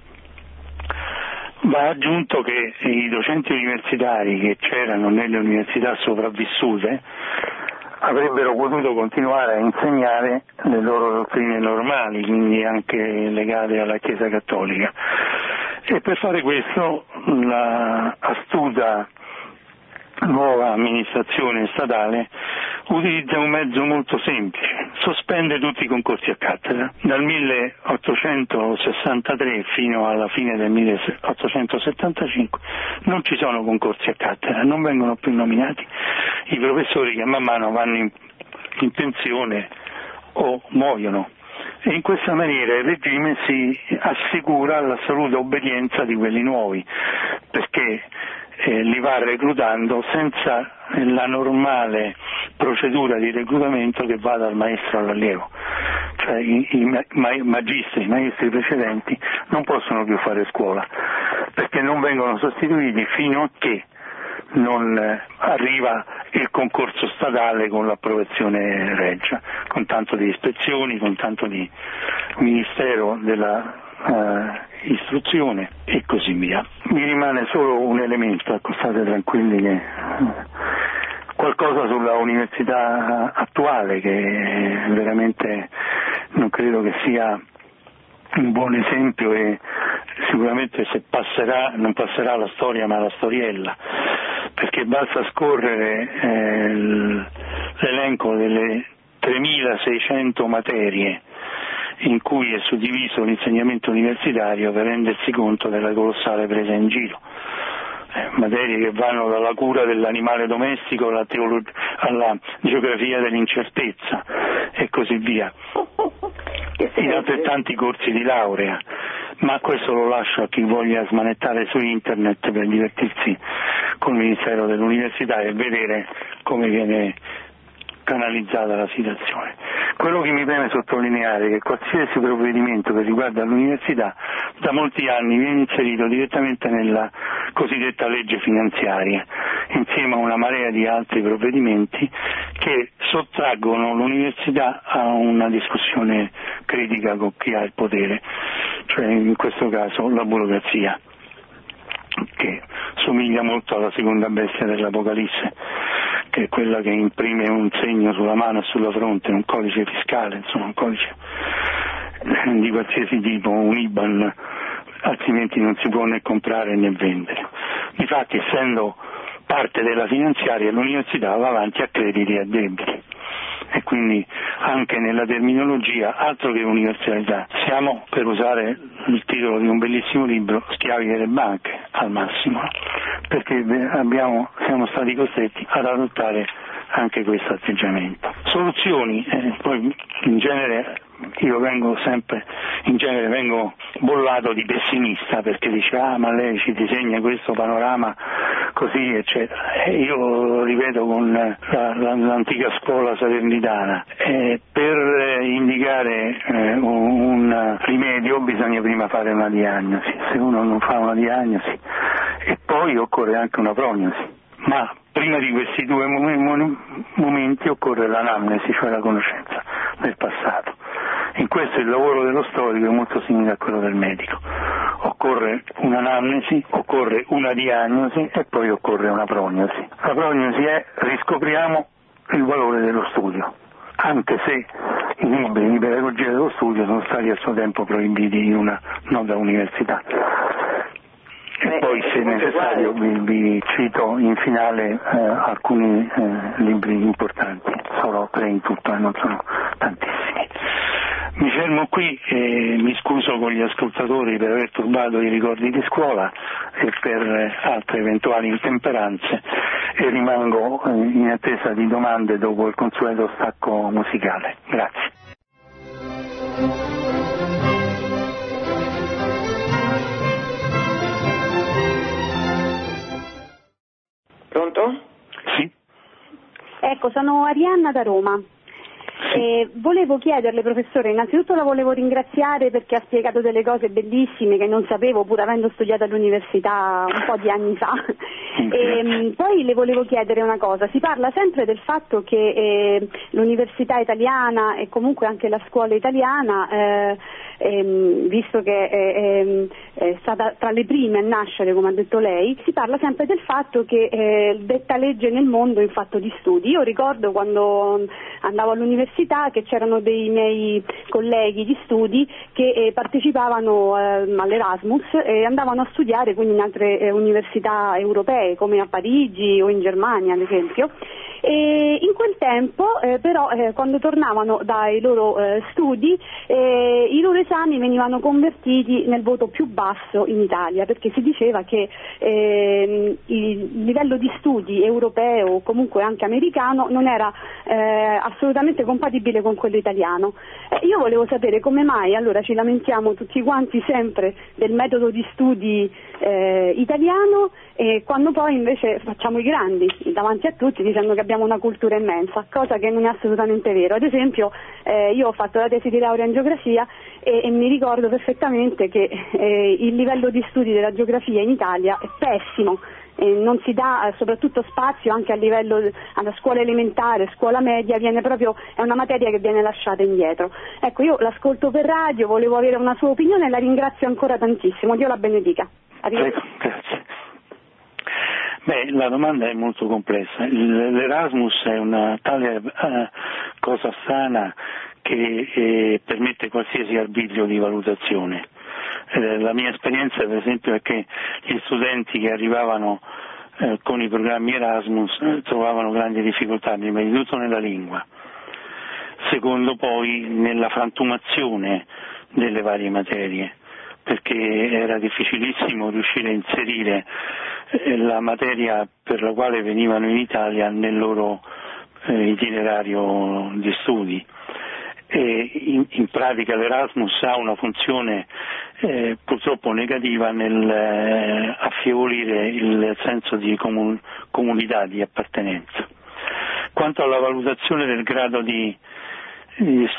Va aggiunto che i docenti universitari che c'erano nelle università sopravvissute avrebbero potuto continuare a insegnare le loro dottrine normali, quindi anche legate alla Chiesa Cattolica. E per fare questo la astuta nuova amministrazione statale utilizza un mezzo molto semplice, sospende tutti i concorsi a cattedra. Dal 1863 fino alla fine del 1875 non ci sono concorsi a cattedra, non vengono più nominati i professori che man mano vanno in, in pensione o muoiono e in questa maniera il regime si assicura l'assoluta obbedienza di quelli nuovi, perché eh, li va reclutando senza la normale procedura di reclutamento che va dal maestro all'allievo. Cioè i, i magistri, i maestri precedenti non possono più fare scuola perché non vengono sostituiti fino a che non eh, arriva il concorso statale con l'approvazione reggia, con tanto di ispezioni, con tanto di ministero della uh, istruzione e così via. Mi rimane solo un elemento, ecco, state tranquilli che uh, qualcosa sulla università attuale che veramente non credo che sia un buon esempio e sicuramente se passerà non passerà la storia ma la storiella perché basta scorrere eh, l'elenco delle 3600 materie in cui è suddiviso l'insegnamento universitario per rendersi conto della colossale presa in giro. Eh, materie che vanno dalla cura dell'animale domestico alla, teolog- alla geografia dell'incertezza e così via, in altrettanti corsi di laurea, ma questo lo lascio a chi voglia smanettare su internet per divertirsi col Ministero dell'Università e vedere come viene canalizzata la situazione. Quello che mi preme sottolineare è che qualsiasi provvedimento che riguarda l'università da molti anni viene inserito direttamente nella cosiddetta legge finanziaria, insieme a una marea di altri provvedimenti che sottraggono l'università a una discussione critica con chi ha il potere, cioè in questo caso la burocrazia che somiglia molto alla seconda bestia dell'Apocalisse che è quella che imprime un segno sulla mano e sulla fronte, un codice fiscale, insomma un codice di qualsiasi tipo, un IBAN, altrimenti non si può né comprare né vendere. Difatti essendo parte della finanziaria l'università va avanti a crediti e a debiti e quindi anche nella terminologia altro che universalità. Siamo, per usare il titolo di un bellissimo libro, schiavi delle banche al massimo, perché abbiamo, siamo stati costretti ad adottare anche questo atteggiamento. Soluzioni, eh, poi in genere io vengo sempre, in genere vengo bollato di pessimista perché dice ah ma lei ci disegna questo panorama così eccetera. E io ripeto con la, la, l'antica scuola salernitana, eh, per indicare eh, un, un rimedio bisogna prima fare una diagnosi, se uno non fa una diagnosi e poi occorre anche una prognosi. Ma prima di questi due momenti occorre l'anamnesi, cioè la conoscenza del passato. In questo il lavoro dello storico è molto simile a quello del medico. Occorre un'anamnesi, occorre una diagnosi e poi occorre una prognosi. La prognosi è riscopriamo il valore dello studio, anche se i libri di pedagogia dello studio sono stati a suo tempo proibiti in una nota università. E poi se necessario vi, vi cito in finale eh, alcuni eh, libri importanti, solo tre in tutto e non sono tantissimi. Mi fermo qui e mi scuso con gli ascoltatori per aver turbato i ricordi di scuola e per altre eventuali intemperanze e rimango eh, in attesa di domande dopo il consueto stacco musicale. Grazie. Pronto? Sì. Ecco, sono Arianna da Roma. Eh, volevo chiederle, professore, innanzitutto la volevo ringraziare perché ha spiegato delle cose bellissime che non sapevo pur avendo studiato all'università un po' di anni fa. [laughs] E, poi le volevo chiedere una cosa, si parla sempre del fatto che eh, l'università italiana e comunque anche la scuola italiana, eh, ehm, visto che è, è, stata tra le prime a nascere, come ha detto lei, si parla sempre del fatto che eh, detta legge nel mondo in fatto di studi. Io ricordo quando andavo all'università che c'erano dei miei colleghi di studi che eh, partecipavano eh, all'Erasmus e andavano a studiare quindi in altre eh, università europee come a Parigi o in Germania ad esempio. E in quel tempo eh, però eh, quando tornavano dai loro eh, studi eh, i loro esami venivano convertiti nel voto più basso in Italia perché si diceva che ehm, il livello di studi europeo o comunque anche americano non era eh, assolutamente compatibile con quello italiano. Eh, io volevo sapere come mai allora ci lamentiamo tutti quanti sempre del metodo di studi italiano e quando poi invece facciamo i grandi davanti a tutti dicendo che abbiamo una cultura immensa, cosa che non è assolutamente vero. Ad esempio eh, io ho fatto la tesi di laurea in geografia e, e mi ricordo perfettamente che eh, il livello di studi della geografia in Italia è pessimo. Eh, non si dà soprattutto spazio anche a livello alla scuola elementare, scuola media, proprio, è una materia che viene lasciata indietro. Ecco, io l'ascolto per radio, volevo avere una sua opinione e la ringrazio ancora tantissimo. Dio la benedica. Prego, grazie. Beh, la domanda è molto complessa. L'Erasmus è una tale uh, cosa sana che eh, permette qualsiasi arbitrio di valutazione. Eh, la mia esperienza per esempio è che gli studenti che arrivavano eh, con i programmi Erasmus eh, trovavano grandi difficoltà, prima di tutto nella lingua, secondo poi nella frantumazione delle varie materie perché era difficilissimo riuscire a inserire eh, la materia per la quale venivano in Italia nel loro eh, itinerario di studi. In, in, pratica l'Erasmus ha una funzione eh, purtroppo negativa nel eh, affievolire il senso di comun- comunità, di appartenenza. Quanto alla valutazione del grado di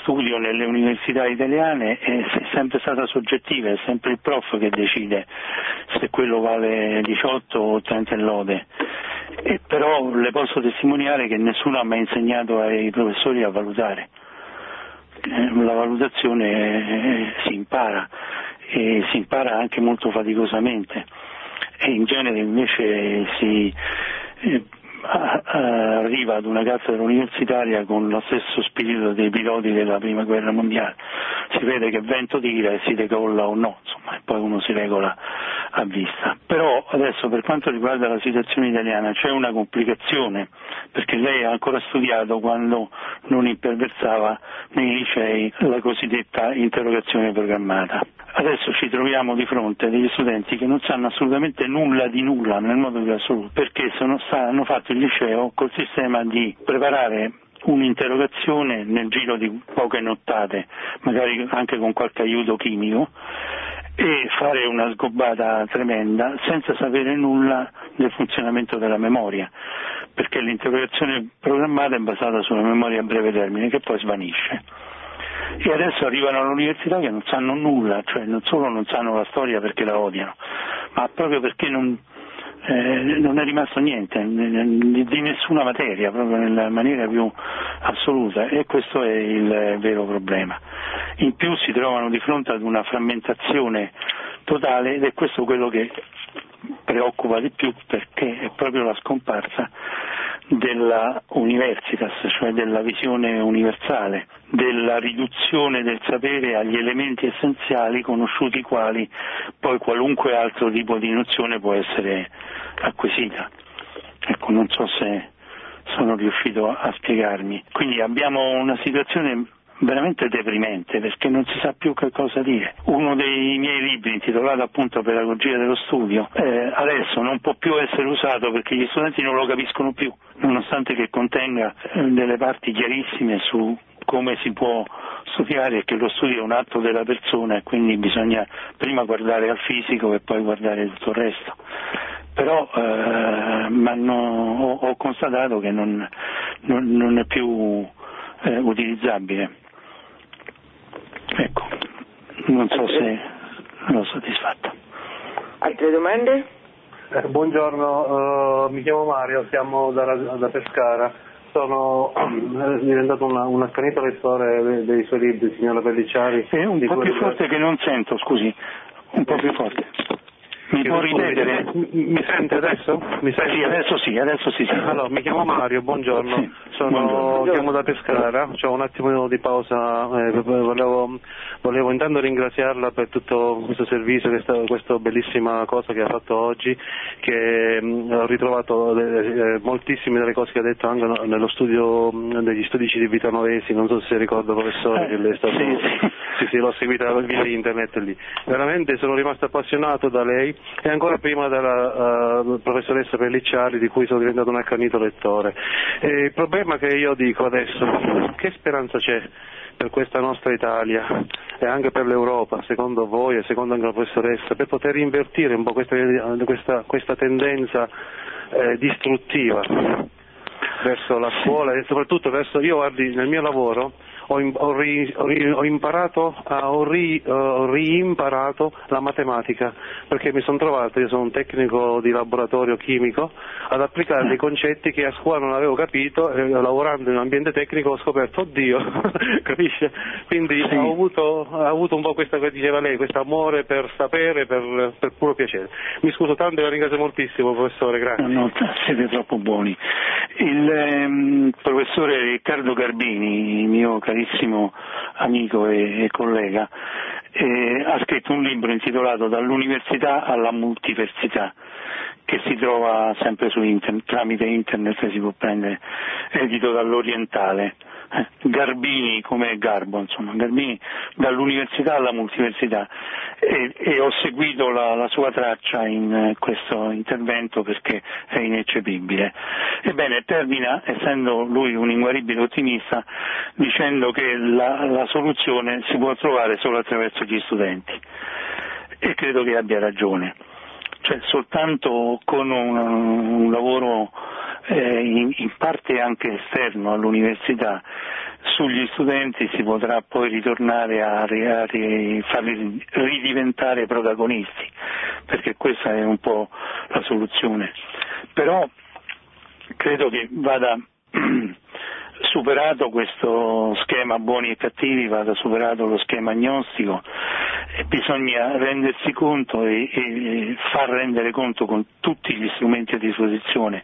studio nelle università italiane è sempre stata soggettiva, è sempre il prof che decide se quello vale 18 o 30 lode. E però le posso testimoniare che nessuno ha mai insegnato ai professori a valutare. Eh, la valutazione eh, si impara e si impara anche molto faticosamente e in genere invece si arriva ad una cattedra universitaria con lo stesso spirito dei piloti della prima guerra mondiale. Si vede che vento tira e si decolla o no, insomma, e poi uno si regola a vista. Però adesso per quanto riguarda la situazione italiana c'è una complicazione, perché lei ha ancora studiato quando non imperversava nei licei la cosiddetta interrogazione programmata. Adesso ci troviamo di fronte a degli studenti che non sanno assolutamente nulla di nulla nel modo più assoluto, perché sono, hanno fatto il liceo col sistema di preparare un'interrogazione nel giro di poche nottate, magari anche con qualche aiuto chimico, e fare una sgobbata tremenda senza sapere nulla del funzionamento della memoria, perché l'interrogazione programmata è basata sulla memoria a breve termine che poi svanisce. E adesso arrivano all'università che non sanno nulla, cioè non solo non sanno la storia perché la odiano, ma proprio perché non, eh, non è rimasto niente di, nessuna materia, proprio nella maniera più assoluta e questo è il vero problema. In più si trovano di fronte ad una frammentazione totale ed è questo quello che preoccupa di più perché è proprio la scomparsa della universitas, cioè della visione universale, della riduzione del sapere agli elementi essenziali conosciuti quali poi qualunque altro tipo di nozione può essere acquisita. Ecco, non so se sono riuscito a spiegarmi. Quindi abbiamo una situazione veramente deprimente perché non si sa più che cosa dire. Uno dei miei libri intitolato appunto Pedagogia dello studio eh, adesso non può più essere usato perché gli studenti non lo capiscono più, nonostante che contenga eh, delle parti chiarissime su come si può studiare e che lo studio è un atto della persona e quindi bisogna prima guardare al fisico e poi guardare tutto il resto. Però eh, ho, ho, constatato che non, non, non è più eh, utilizzabile. Ecco, non so se l'ho soddisfatto. Altre domande? Eh, buongiorno, uh, mi chiamo Mario, siamo da, da Pescara. Sono eh, diventato una, un accanito lettore dei suoi libri, signora Pellicciari. Sì, un po' più forte che non sento, scusi, un po' più forte. Mi può ripetere? Mi, sente adesso? Mi sente? Sì, adesso sì, adesso sì. sì. Allora, mi chiamo Mario, buongiorno. Sì. Sono, buongiorno. chiamo da Pescara, ho un attimo di pausa, eh, volevo, volevo, intanto ringraziarla per tutto questo servizio, questa, questa bellissima cosa che ha fatto oggi, che mh, mm, ho ritrovato eh, moltissime delle cose che ha detto anche nello studio mm, degli studici di Vitanovesi, non so se ricordo professore, eh, che lei è stato, sì, sì. sì, sì, l'ho seguita via internet lì. Veramente sono rimasto appassionato da lei e ancora prima della uh, professoressa Pellicciari di cui sono diventato un accanito lettore. E il problema che io dico adesso, che speranza c'è per questa nostra Italia e anche per l'Europa, secondo voi e secondo anche la professoressa, per poter invertire un po' questa, questa, questa tendenza eh, distruttiva verso la scuola e soprattutto verso, io guardi, nel mio lavoro ho, ho, ri, ho imparato, ho, ri, ho riimparato la matematica perché mi sono trovato, io sono un tecnico di laboratorio chimico, ad applicare dei concetti che a scuola non avevo capito e lavorando in un ambiente tecnico ho scoperto, oddio, [laughs] capisce? Quindi sì. ho, avuto, ho, avuto, un po' questa che diceva lei, questo amore per sapere, per, per, puro piacere. Mi scuso tanto e la ringrazio moltissimo professore, grazie. No, siete troppo buoni. Il ehm, professore Riccardo Garbini, mio carissimo carissimo amico e, e collega, eh, ha scritto un libro intitolato Dall'università alla multiversità che si trova sempre su internet, tramite internet si può prendere, edito dall'Orientale. [laughs] Garbini come Garbo, insomma, Garbini dall'università alla multiversità. E, e ho seguito la, la, sua traccia in eh, questo intervento perché è ineccepibile. Ebbene, termina, essendo lui un inguaribile ottimista, dicendo che la, la soluzione si può trovare solo attraverso gli studenti. E credo che abbia ragione. Cioè soltanto con un, un lavoro in, in, parte anche esterno all'università sugli studenti si potrà poi ritornare a, a, a farli ridiventare protagonisti, perché questa è un po' la soluzione. Però credo che vada [clears throat] superato questo schema buoni e cattivi, vada superato lo schema agnostico, bisogna rendersi conto e, e far rendere conto con tutti gli strumenti a disposizione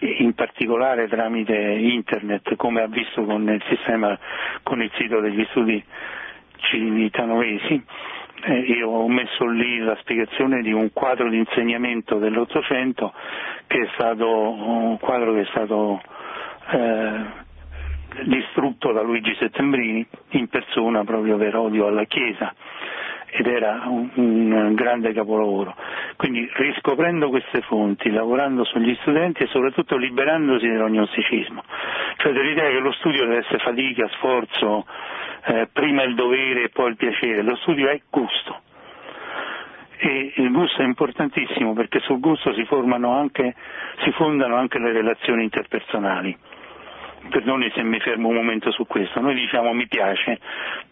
in particolare tramite internet come ha visto con il sistema con il sito degli studi civitanovesi eh, io ho messo lì la spiegazione di un quadro di insegnamento dell'Ottocento che è stato un quadro che è stato eh, distrutto da Luigi Settembrini in persona proprio per odio alla Chiesa ed era un, un, grande capolavoro. Quindi riscoprendo queste fonti, lavorando sugli studenti e soprattutto liberandosi dell'ognosticismo, cioè dell'idea che lo studio deve essere fatica, sforzo, eh, prima il dovere e poi il piacere, lo studio è gusto. E il gusto è importantissimo perché sul gusto si, anche, si fondano anche le relazioni interpersonali perdoni se mi fermo un momento su questo, noi diciamo mi piace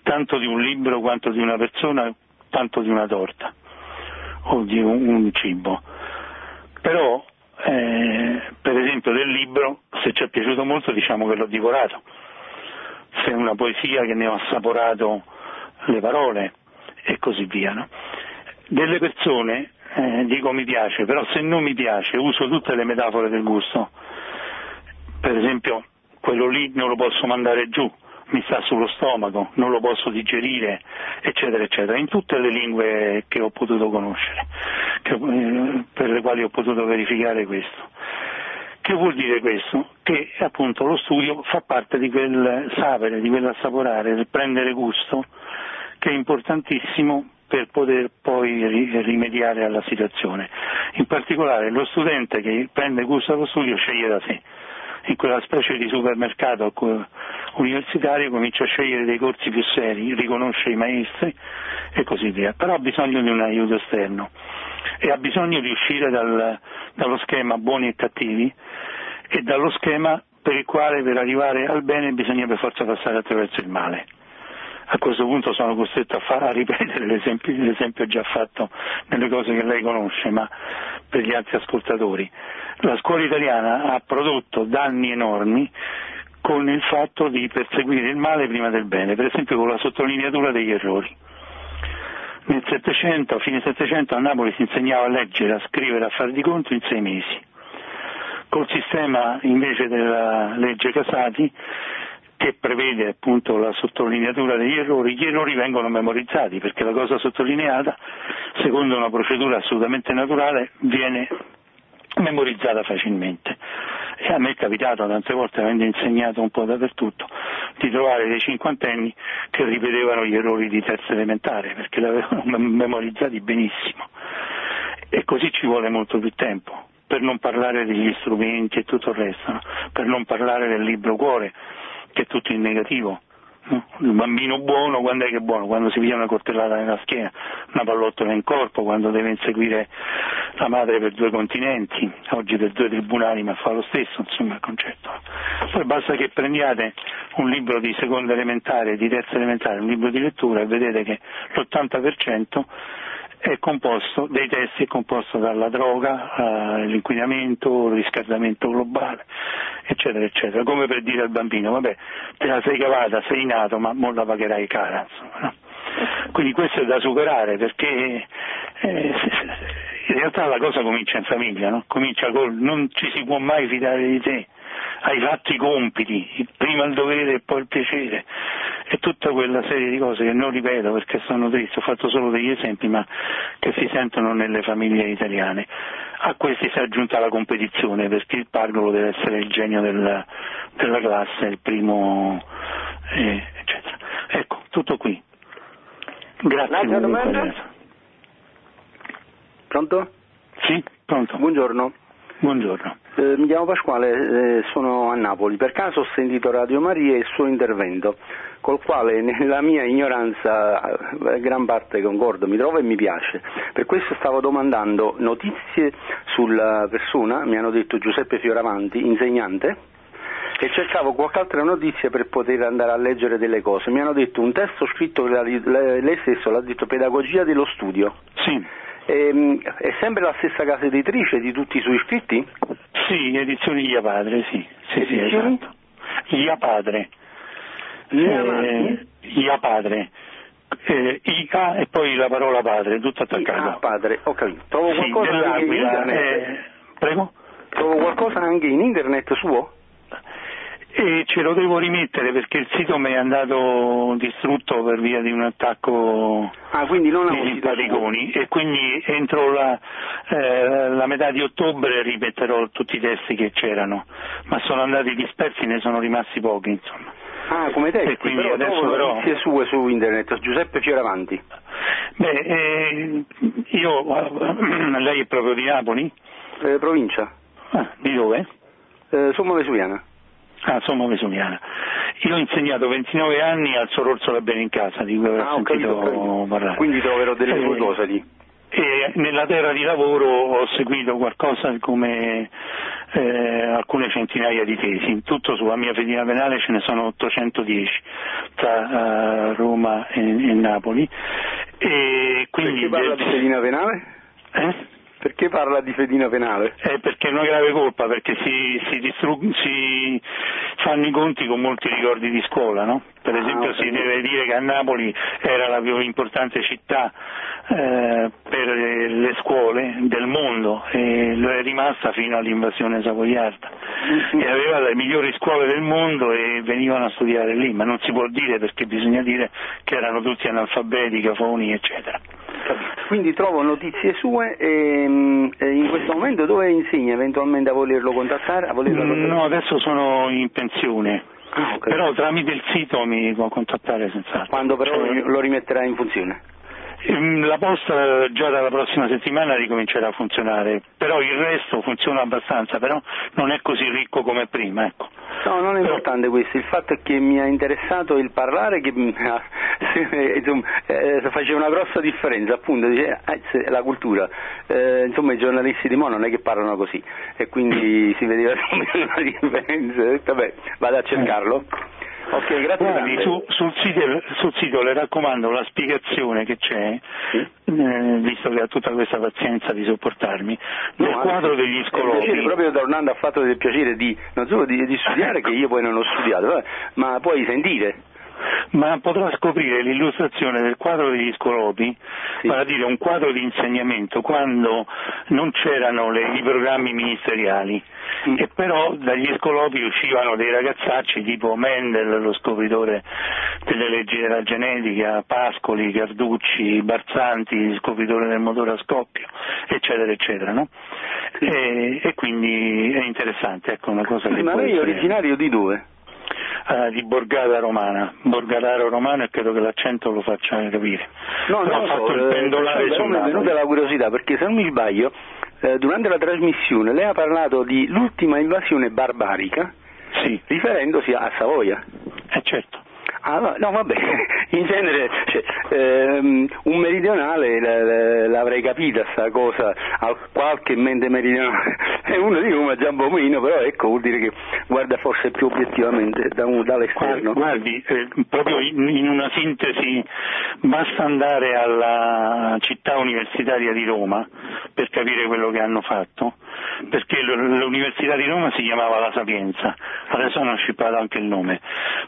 tanto di un libro quanto di una persona, tanto di una torta o di un, un cibo. Però, eh, per esempio, del libro, se ci è piaciuto molto diciamo che l'ho divorato, se è una poesia che ne ho assaporato le parole e così via. No? Delle persone eh, dico mi piace, però se non mi piace uso tutte le metafore del gusto. Per esempio quello lì non lo posso mandare giù, mi sta sullo stomaco, non lo posso digerire, eccetera, eccetera, in tutte le lingue che ho potuto conoscere, che, eh, per le quali ho potuto verificare questo. Che vuol dire questo? Che appunto lo studio fa parte di quel sapere, di quell'assaporare, del prendere gusto, che è importantissimo per poter poi rimediare alla situazione. In particolare lo studente che prende gusto allo studio sceglie da sé in quella specie di supermercato universitario comincia a scegliere dei corsi più seri, riconosce i maestri e così via, però ha bisogno di un aiuto esterno e ha bisogno di uscire dal, dallo schema buoni e cattivi e dallo schema per il quale per arrivare al bene bisogna per forza passare attraverso il male. A questo punto sono costretto a, far, a ripetere l'esempio, l'esempio già fatto nelle cose che lei conosce, ma per gli altri ascoltatori la scuola italiana ha prodotto danni enormi con il fatto di perseguire il male prima del bene, per esempio con la sottolineatura degli errori. Nel Settecento, a fine Settecento a Napoli si insegnava a leggere, a scrivere, a fare di conto in sei mesi. Col sistema invece della legge Casati che prevede appunto la sottolineatura degli errori, gli errori vengono memorizzati perché la cosa sottolineata, secondo una procedura assolutamente naturale, viene memorizzata facilmente. E a me è capitato tante volte, avendo insegnato un po' dappertutto, di trovare dei cinquantenni che ripetevano gli errori di terza elementare, perché li avevano memorizzati benissimo. E così ci vuole molto più tempo, per non parlare degli strumenti e tutto il resto, no? per non parlare del libro cuore, tutto in negativo il bambino buono quando è che è buono? Quando si piglia una coltellata nella schiena, una pallottola in corpo, quando deve inseguire la madre per due continenti, oggi per due tribunali ma fa lo stesso, insomma il concetto. Poi basta che prendiate un libro di seconda elementare, di terza elementare, un libro di lettura e vedete che l'80% è composto, dei testi è composto dalla droga, eh, l'inquinamento, il riscaldamento globale, eccetera, eccetera, come per dire al bambino, vabbè, te la sei cavata, sei nato, ma non la pagherai cara, insomma, no? Quindi questo è da superare perché eh, in realtà la cosa comincia in famiglia, no? comincia col non ci si può mai fidare di te, hai fatto i compiti, prima il dovere e poi il piacere e tutta quella serie di cose che non ripeto perché sono triste, ho fatto solo degli esempi ma che si sentono nelle famiglie italiane. A questi si è aggiunta la competizione perché il pargolo deve essere il genio del, della classe, il primo, eh, eccetera. Ecco, tutto qui. Grazie. Pronto? Sì, pronto. Buongiorno. Buongiorno. Eh, mi chiamo Pasquale, eh, sono a Napoli. Per caso ho sentito Radio Maria e il suo intervento, col quale [laughs] nella mia ignoranza eh, gran parte concordo, mi trovo e mi piace. Per questo stavo domandando notizie sulla persona, mi hanno detto Giuseppe Fioravanti, insegnante, e cercavo qualche altra notizia per poter andare a leggere delle cose. Mi hanno detto un testo scritto, lei stesso l'ha detto, Pedagogia dello studio. Sì. Ehm, è sempre la stessa casa editrice di tutti i suoi scritti? Sì, edizioni Ia Padre, sì. sì, sì esatto. Ia Padre. Eh, Ia Padre. Eh, Ica e poi la parola padre, tutto attaccato. Ica padre, ho capito. Trovo sì, qualcosa anche in internet? Eh, prego? Trovo qualcosa anche in internet suo? E ce lo devo rimettere perché il sito mi è andato distrutto per via di un attacco ah, di simpaticoni e quindi entro la, eh, la, metà di ottobre rimetterò tutti i testi che c'erano, ma sono andati dispersi, ne sono rimasti pochi insomma. Ah, come testi, e quindi però adesso però... notizie sue su internet, Giuseppe Fioravanti. Beh, eh, io, [clears throat] lei è proprio di Napoli? Eh, provincia, Ah, di dove? eh, Somma Vesuviana. Ah, sono vesuviana. Io ho insegnato 29 anni al Sor Orsola Bene in Casa, di cui avrò Ah, sentito capito, capito. parlare. Quindi troverò delle Eh, cose lì. E nella terra di lavoro ho seguito qualcosa come eh, alcune centinaia di tesi, in tutto sulla mia fedina penale ce ne sono 810 tra eh, Roma e, e Napoli. E quindi Perché parla di fedina penale? Eh? Perché parla di fedina penale? Eh, perché è una grave colpa, perché si, si, si fanno i conti con molti ricordi di scuola, no? Per Ah, esempio si deve dire che a Napoli era la più importante città eh, per le scuole del mondo e lo è rimasta fino all'invasione savoiarda Mm. e aveva le migliori scuole del mondo e venivano a studiare lì, ma non si può dire perché bisogna dire che erano tutti analfabeti, cafoni, eccetera. Quindi trovo notizie sue e, mm, e in questo momento dove insegna eventualmente a volerlo contattare? A volerlo contattare? No, adesso sono in pensione. Ah, ok. Però tramite il sito mi può contattare senz'altro. Quando però Cioè, lo rimetterà in funzione? Ehm, la posta già dalla prossima settimana ricomincerà a funzionare, però il resto funziona abbastanza, però non è così ricco come prima, ecco. No, non è Però- importante questo, il fatto è che mi ha interessato il parlare che mm, ah, [laughs] insomma, eh, faceva una grossa differenza, appunto, eh, se- la cultura, Eh, insomma i giornalisti di Mo non è che parlano così e quindi si vedeva [laughs] una differenza, vabbè, vado a cercarlo. Ok, grazie Guardi, su- sul, sito, sul sito le raccomando la spiegazione che c'è, Sì. eh, visto che ha tutta questa pazienza di sopportarmi, No, quadro anzi, degli un piacere, scolopi. proprio tornando ha fatto del piacere di, non solo di, di studiare, che io poi non ho studiato, ma poi sentire. Ma potrà scoprire l'illustrazione del quadro degli scolopi, Sì. vale a dire un quadro di insegnamento quando non c'erano le- i programmi ministeriali Mm. e però dagli scolopi uscivano dei ragazzacci tipo Mendel, lo scopritore delle leggi della genetica, Pascoli, Carducci, Barzanti, scopritore del motore a scoppio, eccetera, eccetera, no? e, e quindi è interessante, ecco una cosa che Ma lei è originario di dove? Eh, di Borgata Romana, Borgataro Romano e credo che l'accento lo faccia capire. No, Però non ha lo so, fatto il eh, pendolare però su mi è venuta la curiosità, perché se non mi sbaglio, eh, durante la trasmissione lei ha parlato di l'ultima invasione barbarica, Sì, riferendosi a Savoia. eh certo. Ah, no, vabbè, [laughs] in genere cioè, ehm, un meridionale l'avrei capita sta cosa, qualche mente meridionale, è [laughs] uno di come Giambomino, però ecco vuol dire che guarda forse più obiettivamente da un- dall'esterno. Guardi, eh, proprio in, in una sintesi, basta andare alla città universitaria di Roma per capire quello che hanno fatto, perché l'università di Roma si chiamava La Sapienza, adesso hanno scippato anche il nome,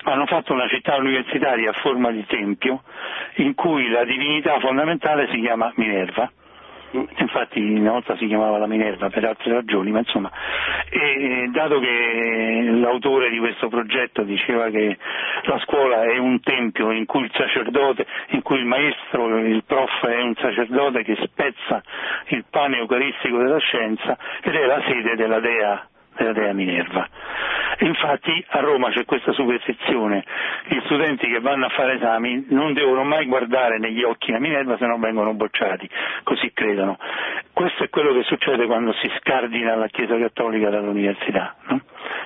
hanno fatto una città universitaria a forma di tempio in cui la divinità fondamentale si chiama Minerva. Infatti una volta si chiamava la Minerva per altre ragioni, ma insomma, e dato che l'autore di questo progetto diceva che la scuola è un tempio in cui il sacerdote, in cui il maestro, il prof è un sacerdote che spezza il pane eucaristico della scienza ed è la sede della dea della dea Minerva. Infatti a Roma c'è questa superstizione, gli studenti che vanno a fare esami non devono mai guardare negli occhi la Minerva se no vengono bocciati, così credono. Questo è quello che succede quando si scardina la Chiesa Cattolica dall'università, no?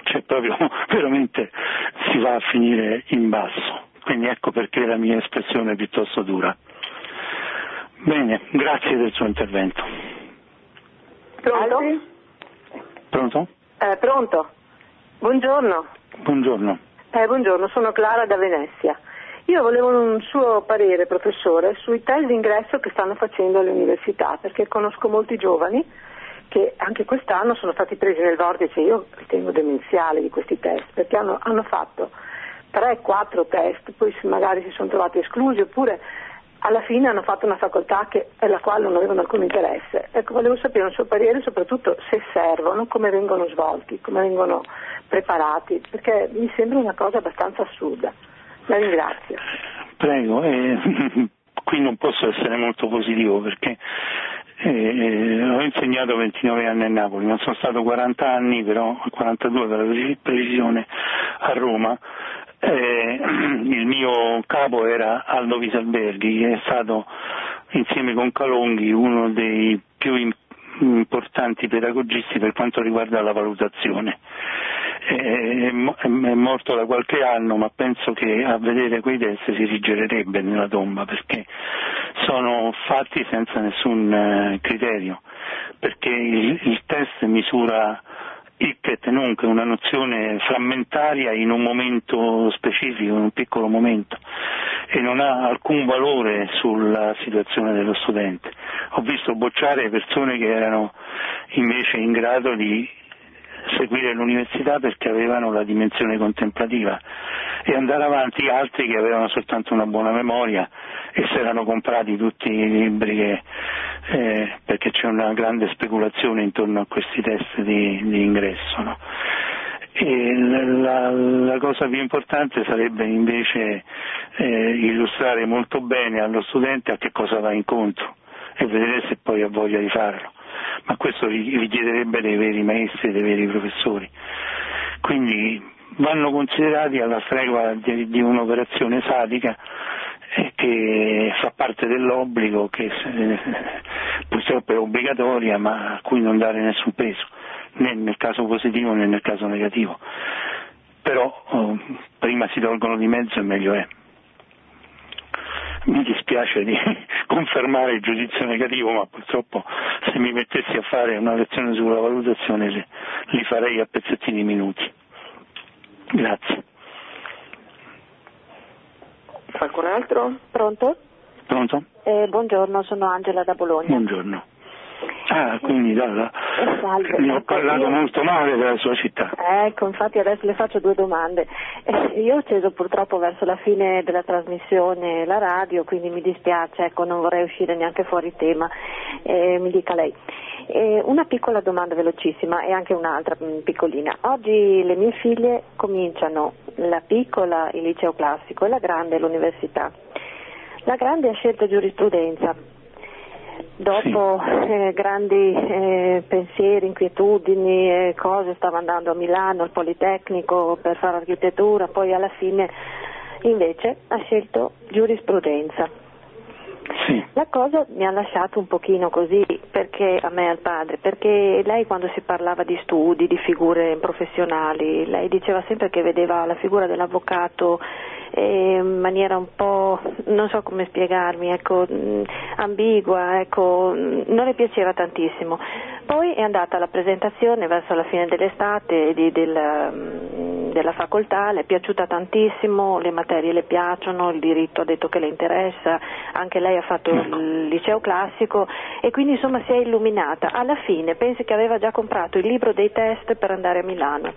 cioè proprio [laughs] veramente si va a finire in basso, quindi ecco perché la mia espressione è piuttosto dura. Bene, grazie del suo intervento. Pronto? Pronto? Eh, pronto? Buongiorno. Buongiorno. Eh, buongiorno, sono Clara da Venezia. Io volevo un suo parere, professore, sui test d'ingresso che stanno facendo alle università, perché conosco molti giovani che anche quest'anno sono stati presi nel vortice, io ritengo demenziale di questi test, perché hanno, hanno fatto 3-4 test, poi magari si sono trovati esclusi, oppure alla fine hanno fatto una facoltà che, alla quale non avevano alcun interesse. Ecco, volevo sapere un suo parere, soprattutto se servono, come vengono svolti, come vengono preparati, perché mi sembra una cosa abbastanza assurda. La ringrazio. Prego, eh, [laughs] qui non posso essere molto positivo perché eh, ho insegnato 29 anni a Napoli, non sono stato 40 anni, però 42 per la precisione, a Roma eh, [clears throat] il mio capo era Aldo Visalberghi, che è stato insieme con Calonghi uno dei più importanti pedagogisti per quanto riguarda la valutazione. È, morto da qualche anno, ma penso che a vedere quei test si rigererebbe nella tomba perché sono fatti senza nessun eh, criterio, perché il, il test misura Hicket non che una nozione frammentaria in un momento specifico, in un piccolo momento e non ha alcun valore sulla situazione dello studente. Ho visto bocciare persone che erano invece in grado di seguire l'università perché avevano la dimensione contemplativa e andare avanti altri che avevano soltanto una buona memoria e si erano comprati tutti i libri che, eh, perché c'è una grande speculazione intorno a questi test di, di ingresso. No? La, la, cosa più importante sarebbe invece eh, illustrare molto bene allo studente a che cosa va incontro e vedere se poi ha voglia di farlo ma questo richiederebbe dei veri maestri, dei veri professori. Quindi vanno considerati alla stregua di, di un'operazione sadica che fa parte dell'obbligo che eh, purtroppo è obbligatoria ma a cui non dare nessun peso, né nel caso positivo né nel caso negativo. Però oh, prima si tolgono di mezzo e meglio è mi dispiace di [laughs] confermare il giudizio negativo, ma purtroppo se mi mettessi a fare una lezione sulla valutazione li, li farei a pezzettini minuti. Grazie. Qualcun altro? Pronto? Pronto? Eh, buongiorno, sono Angela da Bologna. Buongiorno. Ah, quindi dalla, Salve, ne ho parlato io... molto male della sua città. Ecco, infatti adesso le faccio due domande. Eh, io ho acceso purtroppo verso la fine della trasmissione la radio, quindi mi dispiace, ecco, non vorrei uscire neanche fuori tema, eh, mi dica lei. Eh, una piccola domanda velocissima e anche un'altra mm, piccolina. Oggi le mie figlie cominciano la piccola il liceo classico e la grande l'università. La grande ha scelto giurisprudenza, dopo sì. eh, grandi eh, pensieri, inquietudini e cose, stava andando a Milano al Politecnico per fare architettura, poi alla fine invece ha scelto giurisprudenza. Sì. La cosa mi ha lasciato un pochino così perché, a me e al padre, perché lei quando si parlava di studi, di figure professionali, lei diceva sempre che vedeva la figura dell'avvocato in maniera un po', non so come spiegarmi, ecco, ambigua, ecco, non le piaceva tantissimo. Poi è andata alla presentazione verso la fine dell'estate di, della, della facoltà, le è piaciuta tantissimo, le materie le piacciono, il diritto ha detto che le interessa, anche lei ha fatto il liceo classico e quindi insomma si è illuminata. Alla fine pensi che aveva già comprato il libro dei test per andare a Milano.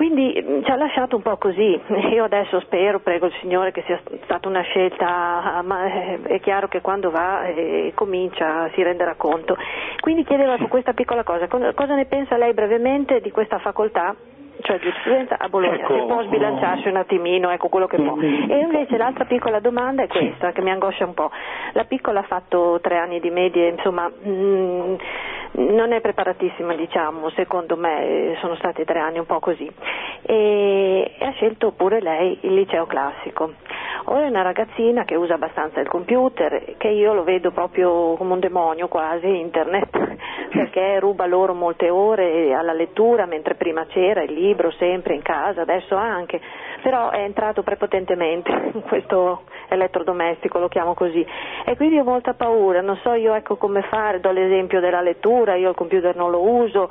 Quindi mm, ci ha lasciato un po' così, [laughs] io adesso spero, prego il Signore che sia stata una scelta, ma eh, è chiaro che quando va e eh, comincia si renderà conto. Quindi chiedevo questa piccola cosa, cosa ne pensa lei brevemente di questa facoltà? cioè giurisprudenza a Bologna, ecco, se può sbilanciarsi un attimino, ecco quello che può. E invece l'altra piccola domanda è questa, sì. che mi angoscia un po'. La piccola ha fatto tre anni di medie, insomma, mh, mm, non è preparatissima diciamo, secondo me eh, sono stati tre anni un po' così e, e ha scelto pure lei il liceo classico. Ora è una ragazzina che usa abbastanza il computer, che io lo vedo proprio come un demonio quasi, internet, [laughs] perché ruba loro molte ore alla lettura, mentre prima c'era il libro sempre in casa, adesso anche, però è entrato prepotentemente [laughs] in questo elettrodomestico, lo chiamo così, e quindi ho molta paura, non so io ecco come fare, do l'esempio della lettura, io il computer non lo uso,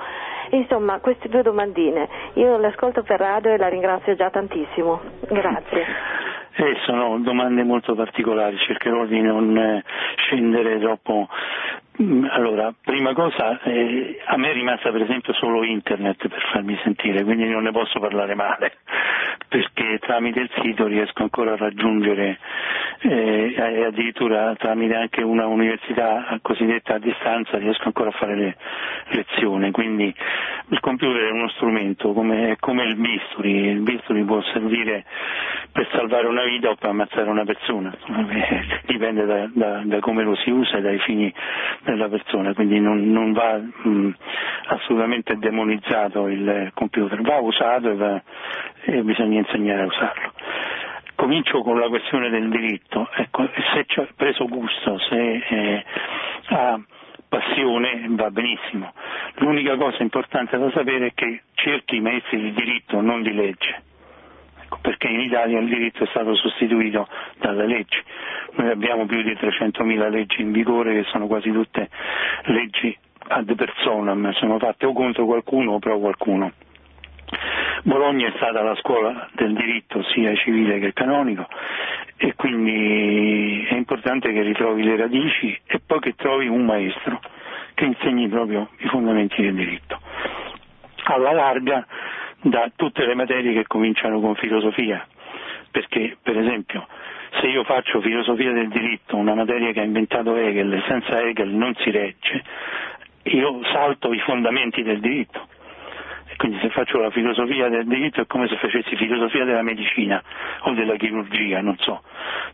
insomma queste due domandine, io le ascolto per radio e la ringrazio già tantissimo, grazie. [laughs] Eh, sono domande molto particolari, cercherò di non eh, scendere troppo. Mm, allora, prima cosa, eh, a me è rimasta per esempio solo internet per farmi sentire, quindi non ne posso parlare male, [laughs] perché tramite il sito riesco ancora a raggiungere eh, e addirittura tramite anche una università cosiddetta a distanza riesco ancora a fare le lezioni, quindi il computer è uno strumento come, come il bisturi, il bisturi può servire per salvare una vita o per ammazzare una persona, [laughs] dipende da, da, da come lo si usa e dai fini della persona, quindi non, non va mh, assolutamente demonizzato il computer, va usato e va, e bisogna insegnare a usarlo. Comincio con la questione del diritto, ecco, se ci ha preso gusto, se eh, ha passione va benissimo. L'unica cosa importante da sapere è che cerchi i maestri di diritto, non di legge ecco, perché in Italia il diritto è stato sostituito dalle leggi. Noi abbiamo più di 300.000 leggi in vigore che sono quasi tutte leggi ad personam, sono fatte o contro qualcuno o pro qualcuno. Bologna è stata la scuola del diritto sia civile che canonico e quindi è importante che ritrovi le radici e poi che trovi un maestro che insegni proprio i fondamenti del diritto. Alla larga da tutte le materie che cominciano con filosofia, perché per esempio se io faccio filosofia del diritto, una materia che ha inventato Hegel e senza Hegel non si regge, io salto i fondamenti del diritto. Quindi se faccio la filosofia del diritto è come se facessi filosofia della medicina o della chirurgia, non so,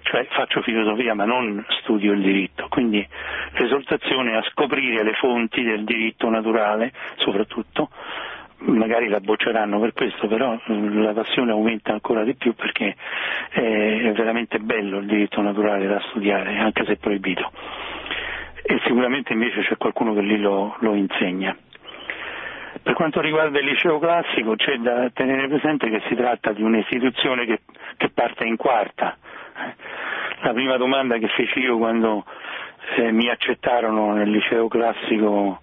cioè faccio filosofia ma non studio il diritto, quindi l'esortazione a scoprire le fonti del diritto naturale soprattutto, magari la bocceranno per questo, però la passione aumenta ancora di più perché è veramente bello il diritto naturale da studiare, anche se proibito. E sicuramente invece c'è qualcuno che lì lo, lo insegna. Per quanto riguarda il liceo classico c'è da tenere presente che si tratta di un'istituzione che, che parte in quarta. La prima domanda che feci io quando eh, mi accettarono nel liceo classico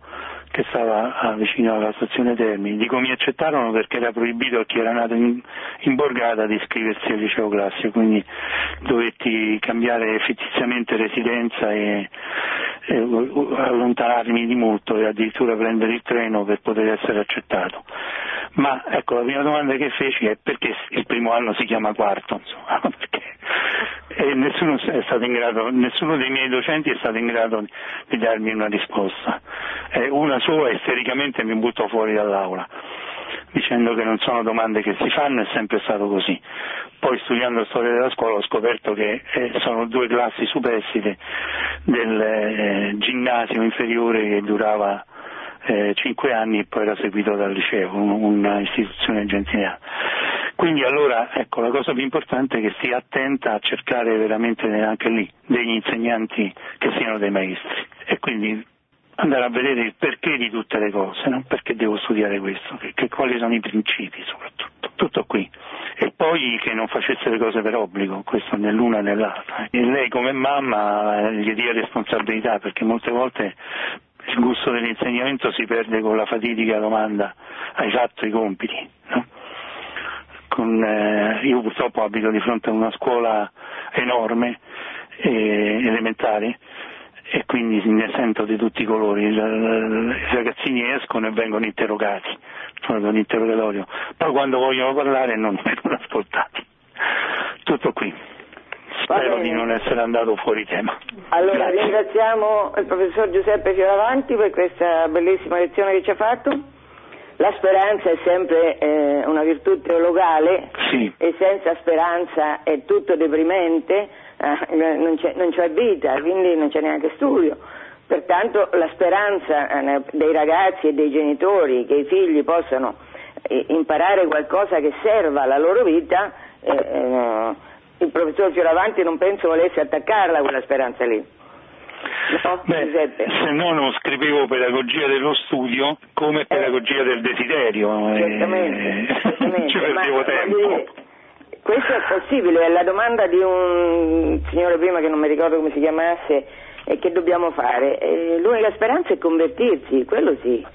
che stava vicino alla stazione Termini. Dico mi accettarono perché era proibito a chi era nato in, in Borgata di iscriversi al liceo classico, quindi dovetti cambiare fittiziamente residenza e, e allontanarmi di molto e addirittura prendere il treno per poter essere accettato. Ma ecco, la prima domanda che feci è perché il primo anno si chiama quarto, insomma, [laughs] perché nessuno, grado, nessuno, dei miei docenti è stato in grado di darmi una risposta. Eh, una sola istericamente mi buttò fuori dall'aula dicendo che non sono domande che si fanno, è sempre stato così. Poi studiando storia della scuola ho scoperto che eh, sono due classi superstite del eh, ginnasio inferiore che durava eh, cinque anni e poi era seguito dal liceo, una istituzione gentiliana. Quindi allora ecco, la cosa più importante è che stia attenta a cercare veramente anche lì degli insegnanti che siano dei maestri e quindi andare a vedere il perché di tutte le cose, non perché devo studiare questo, che, che, quali sono i principi soprattutto, tutto qui. E poi che non facesse le cose per obbligo, questo né l'una né l'altra. E lei come mamma eh, gli dia responsabilità perché molte volte il gusto dell'insegnamento si perde con la fatidica domanda hai fatto i compiti. No? Con, eh, io purtroppo abito di fronte a una scuola enorme, eh, elementare, e quindi ne sento di tutti i colori. I ragazzini escono e vengono interrogati, sono un interrogatorio, poi quando vogliono parlare non vengono [laughs] ascoltati. Tutto qui. Spero di non essere andato fuori tema. Allora Grazie. ringraziamo il professor Giuseppe Fioravanti per questa bellissima lezione che ci ha fatto. La speranza è sempre eh, una virtù teologale sì. e senza speranza è tutto deprimente, eh, non, c'è, non, c'è, vita, quindi non c'è neanche studio. Pertanto la speranza eh, dei ragazzi e dei genitori che i figli possano eh, imparare qualcosa che serva alla loro vita eh, eh, il professor Fioravanti non penso volesse attaccarla quella speranza lì. No, Beh, se no non scrivevo pedagogia dello studio come pedagogia eh, del desiderio. Certamente, [laughs] certamente. ci perdevo tempo. questo è possibile, è la domanda di un signore prima che non mi ricordo come si chiamasse e che dobbiamo fare. E l'unica speranza è convertirsi, quello sì,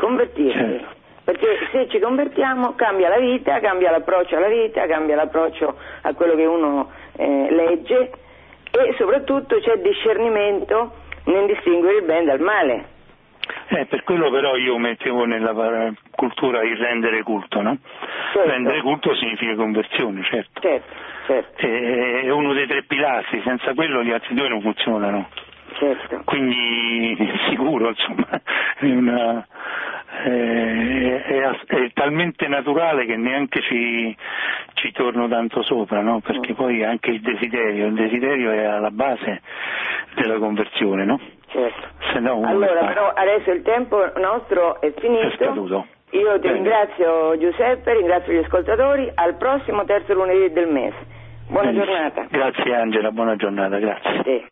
convertirsi. Certo perché se ci convertiamo cambia la vita, cambia l'approccio alla vita, cambia l'approccio a quello che uno eh, legge e soprattutto c'è discernimento nel distinguere il bene dal male. Eh, per quello però io mettevo nella cultura il rendere culto, no? Certo. Rendere culto significa conversione, certo. Certo, certo. È uno dei tre pilastri, senza quello gli altri due non funzionano. Certo. Quindi sicuro, insomma, è una, eh, è, è, talmente naturale che neanche ci, ci torno tanto sopra, no? perché mm. poi anche il desiderio, il desiderio è alla base della conversione, no? Certo. No, allora, però adesso il tempo nostro è finito. È scaduto. Io ti Bene. ringrazio Giuseppe, ringrazio gli ascoltatori, al prossimo terzo lunedì del mese. Buona Benissimo. giornata. Grazie Angela, buona giornata, grazie. Sì.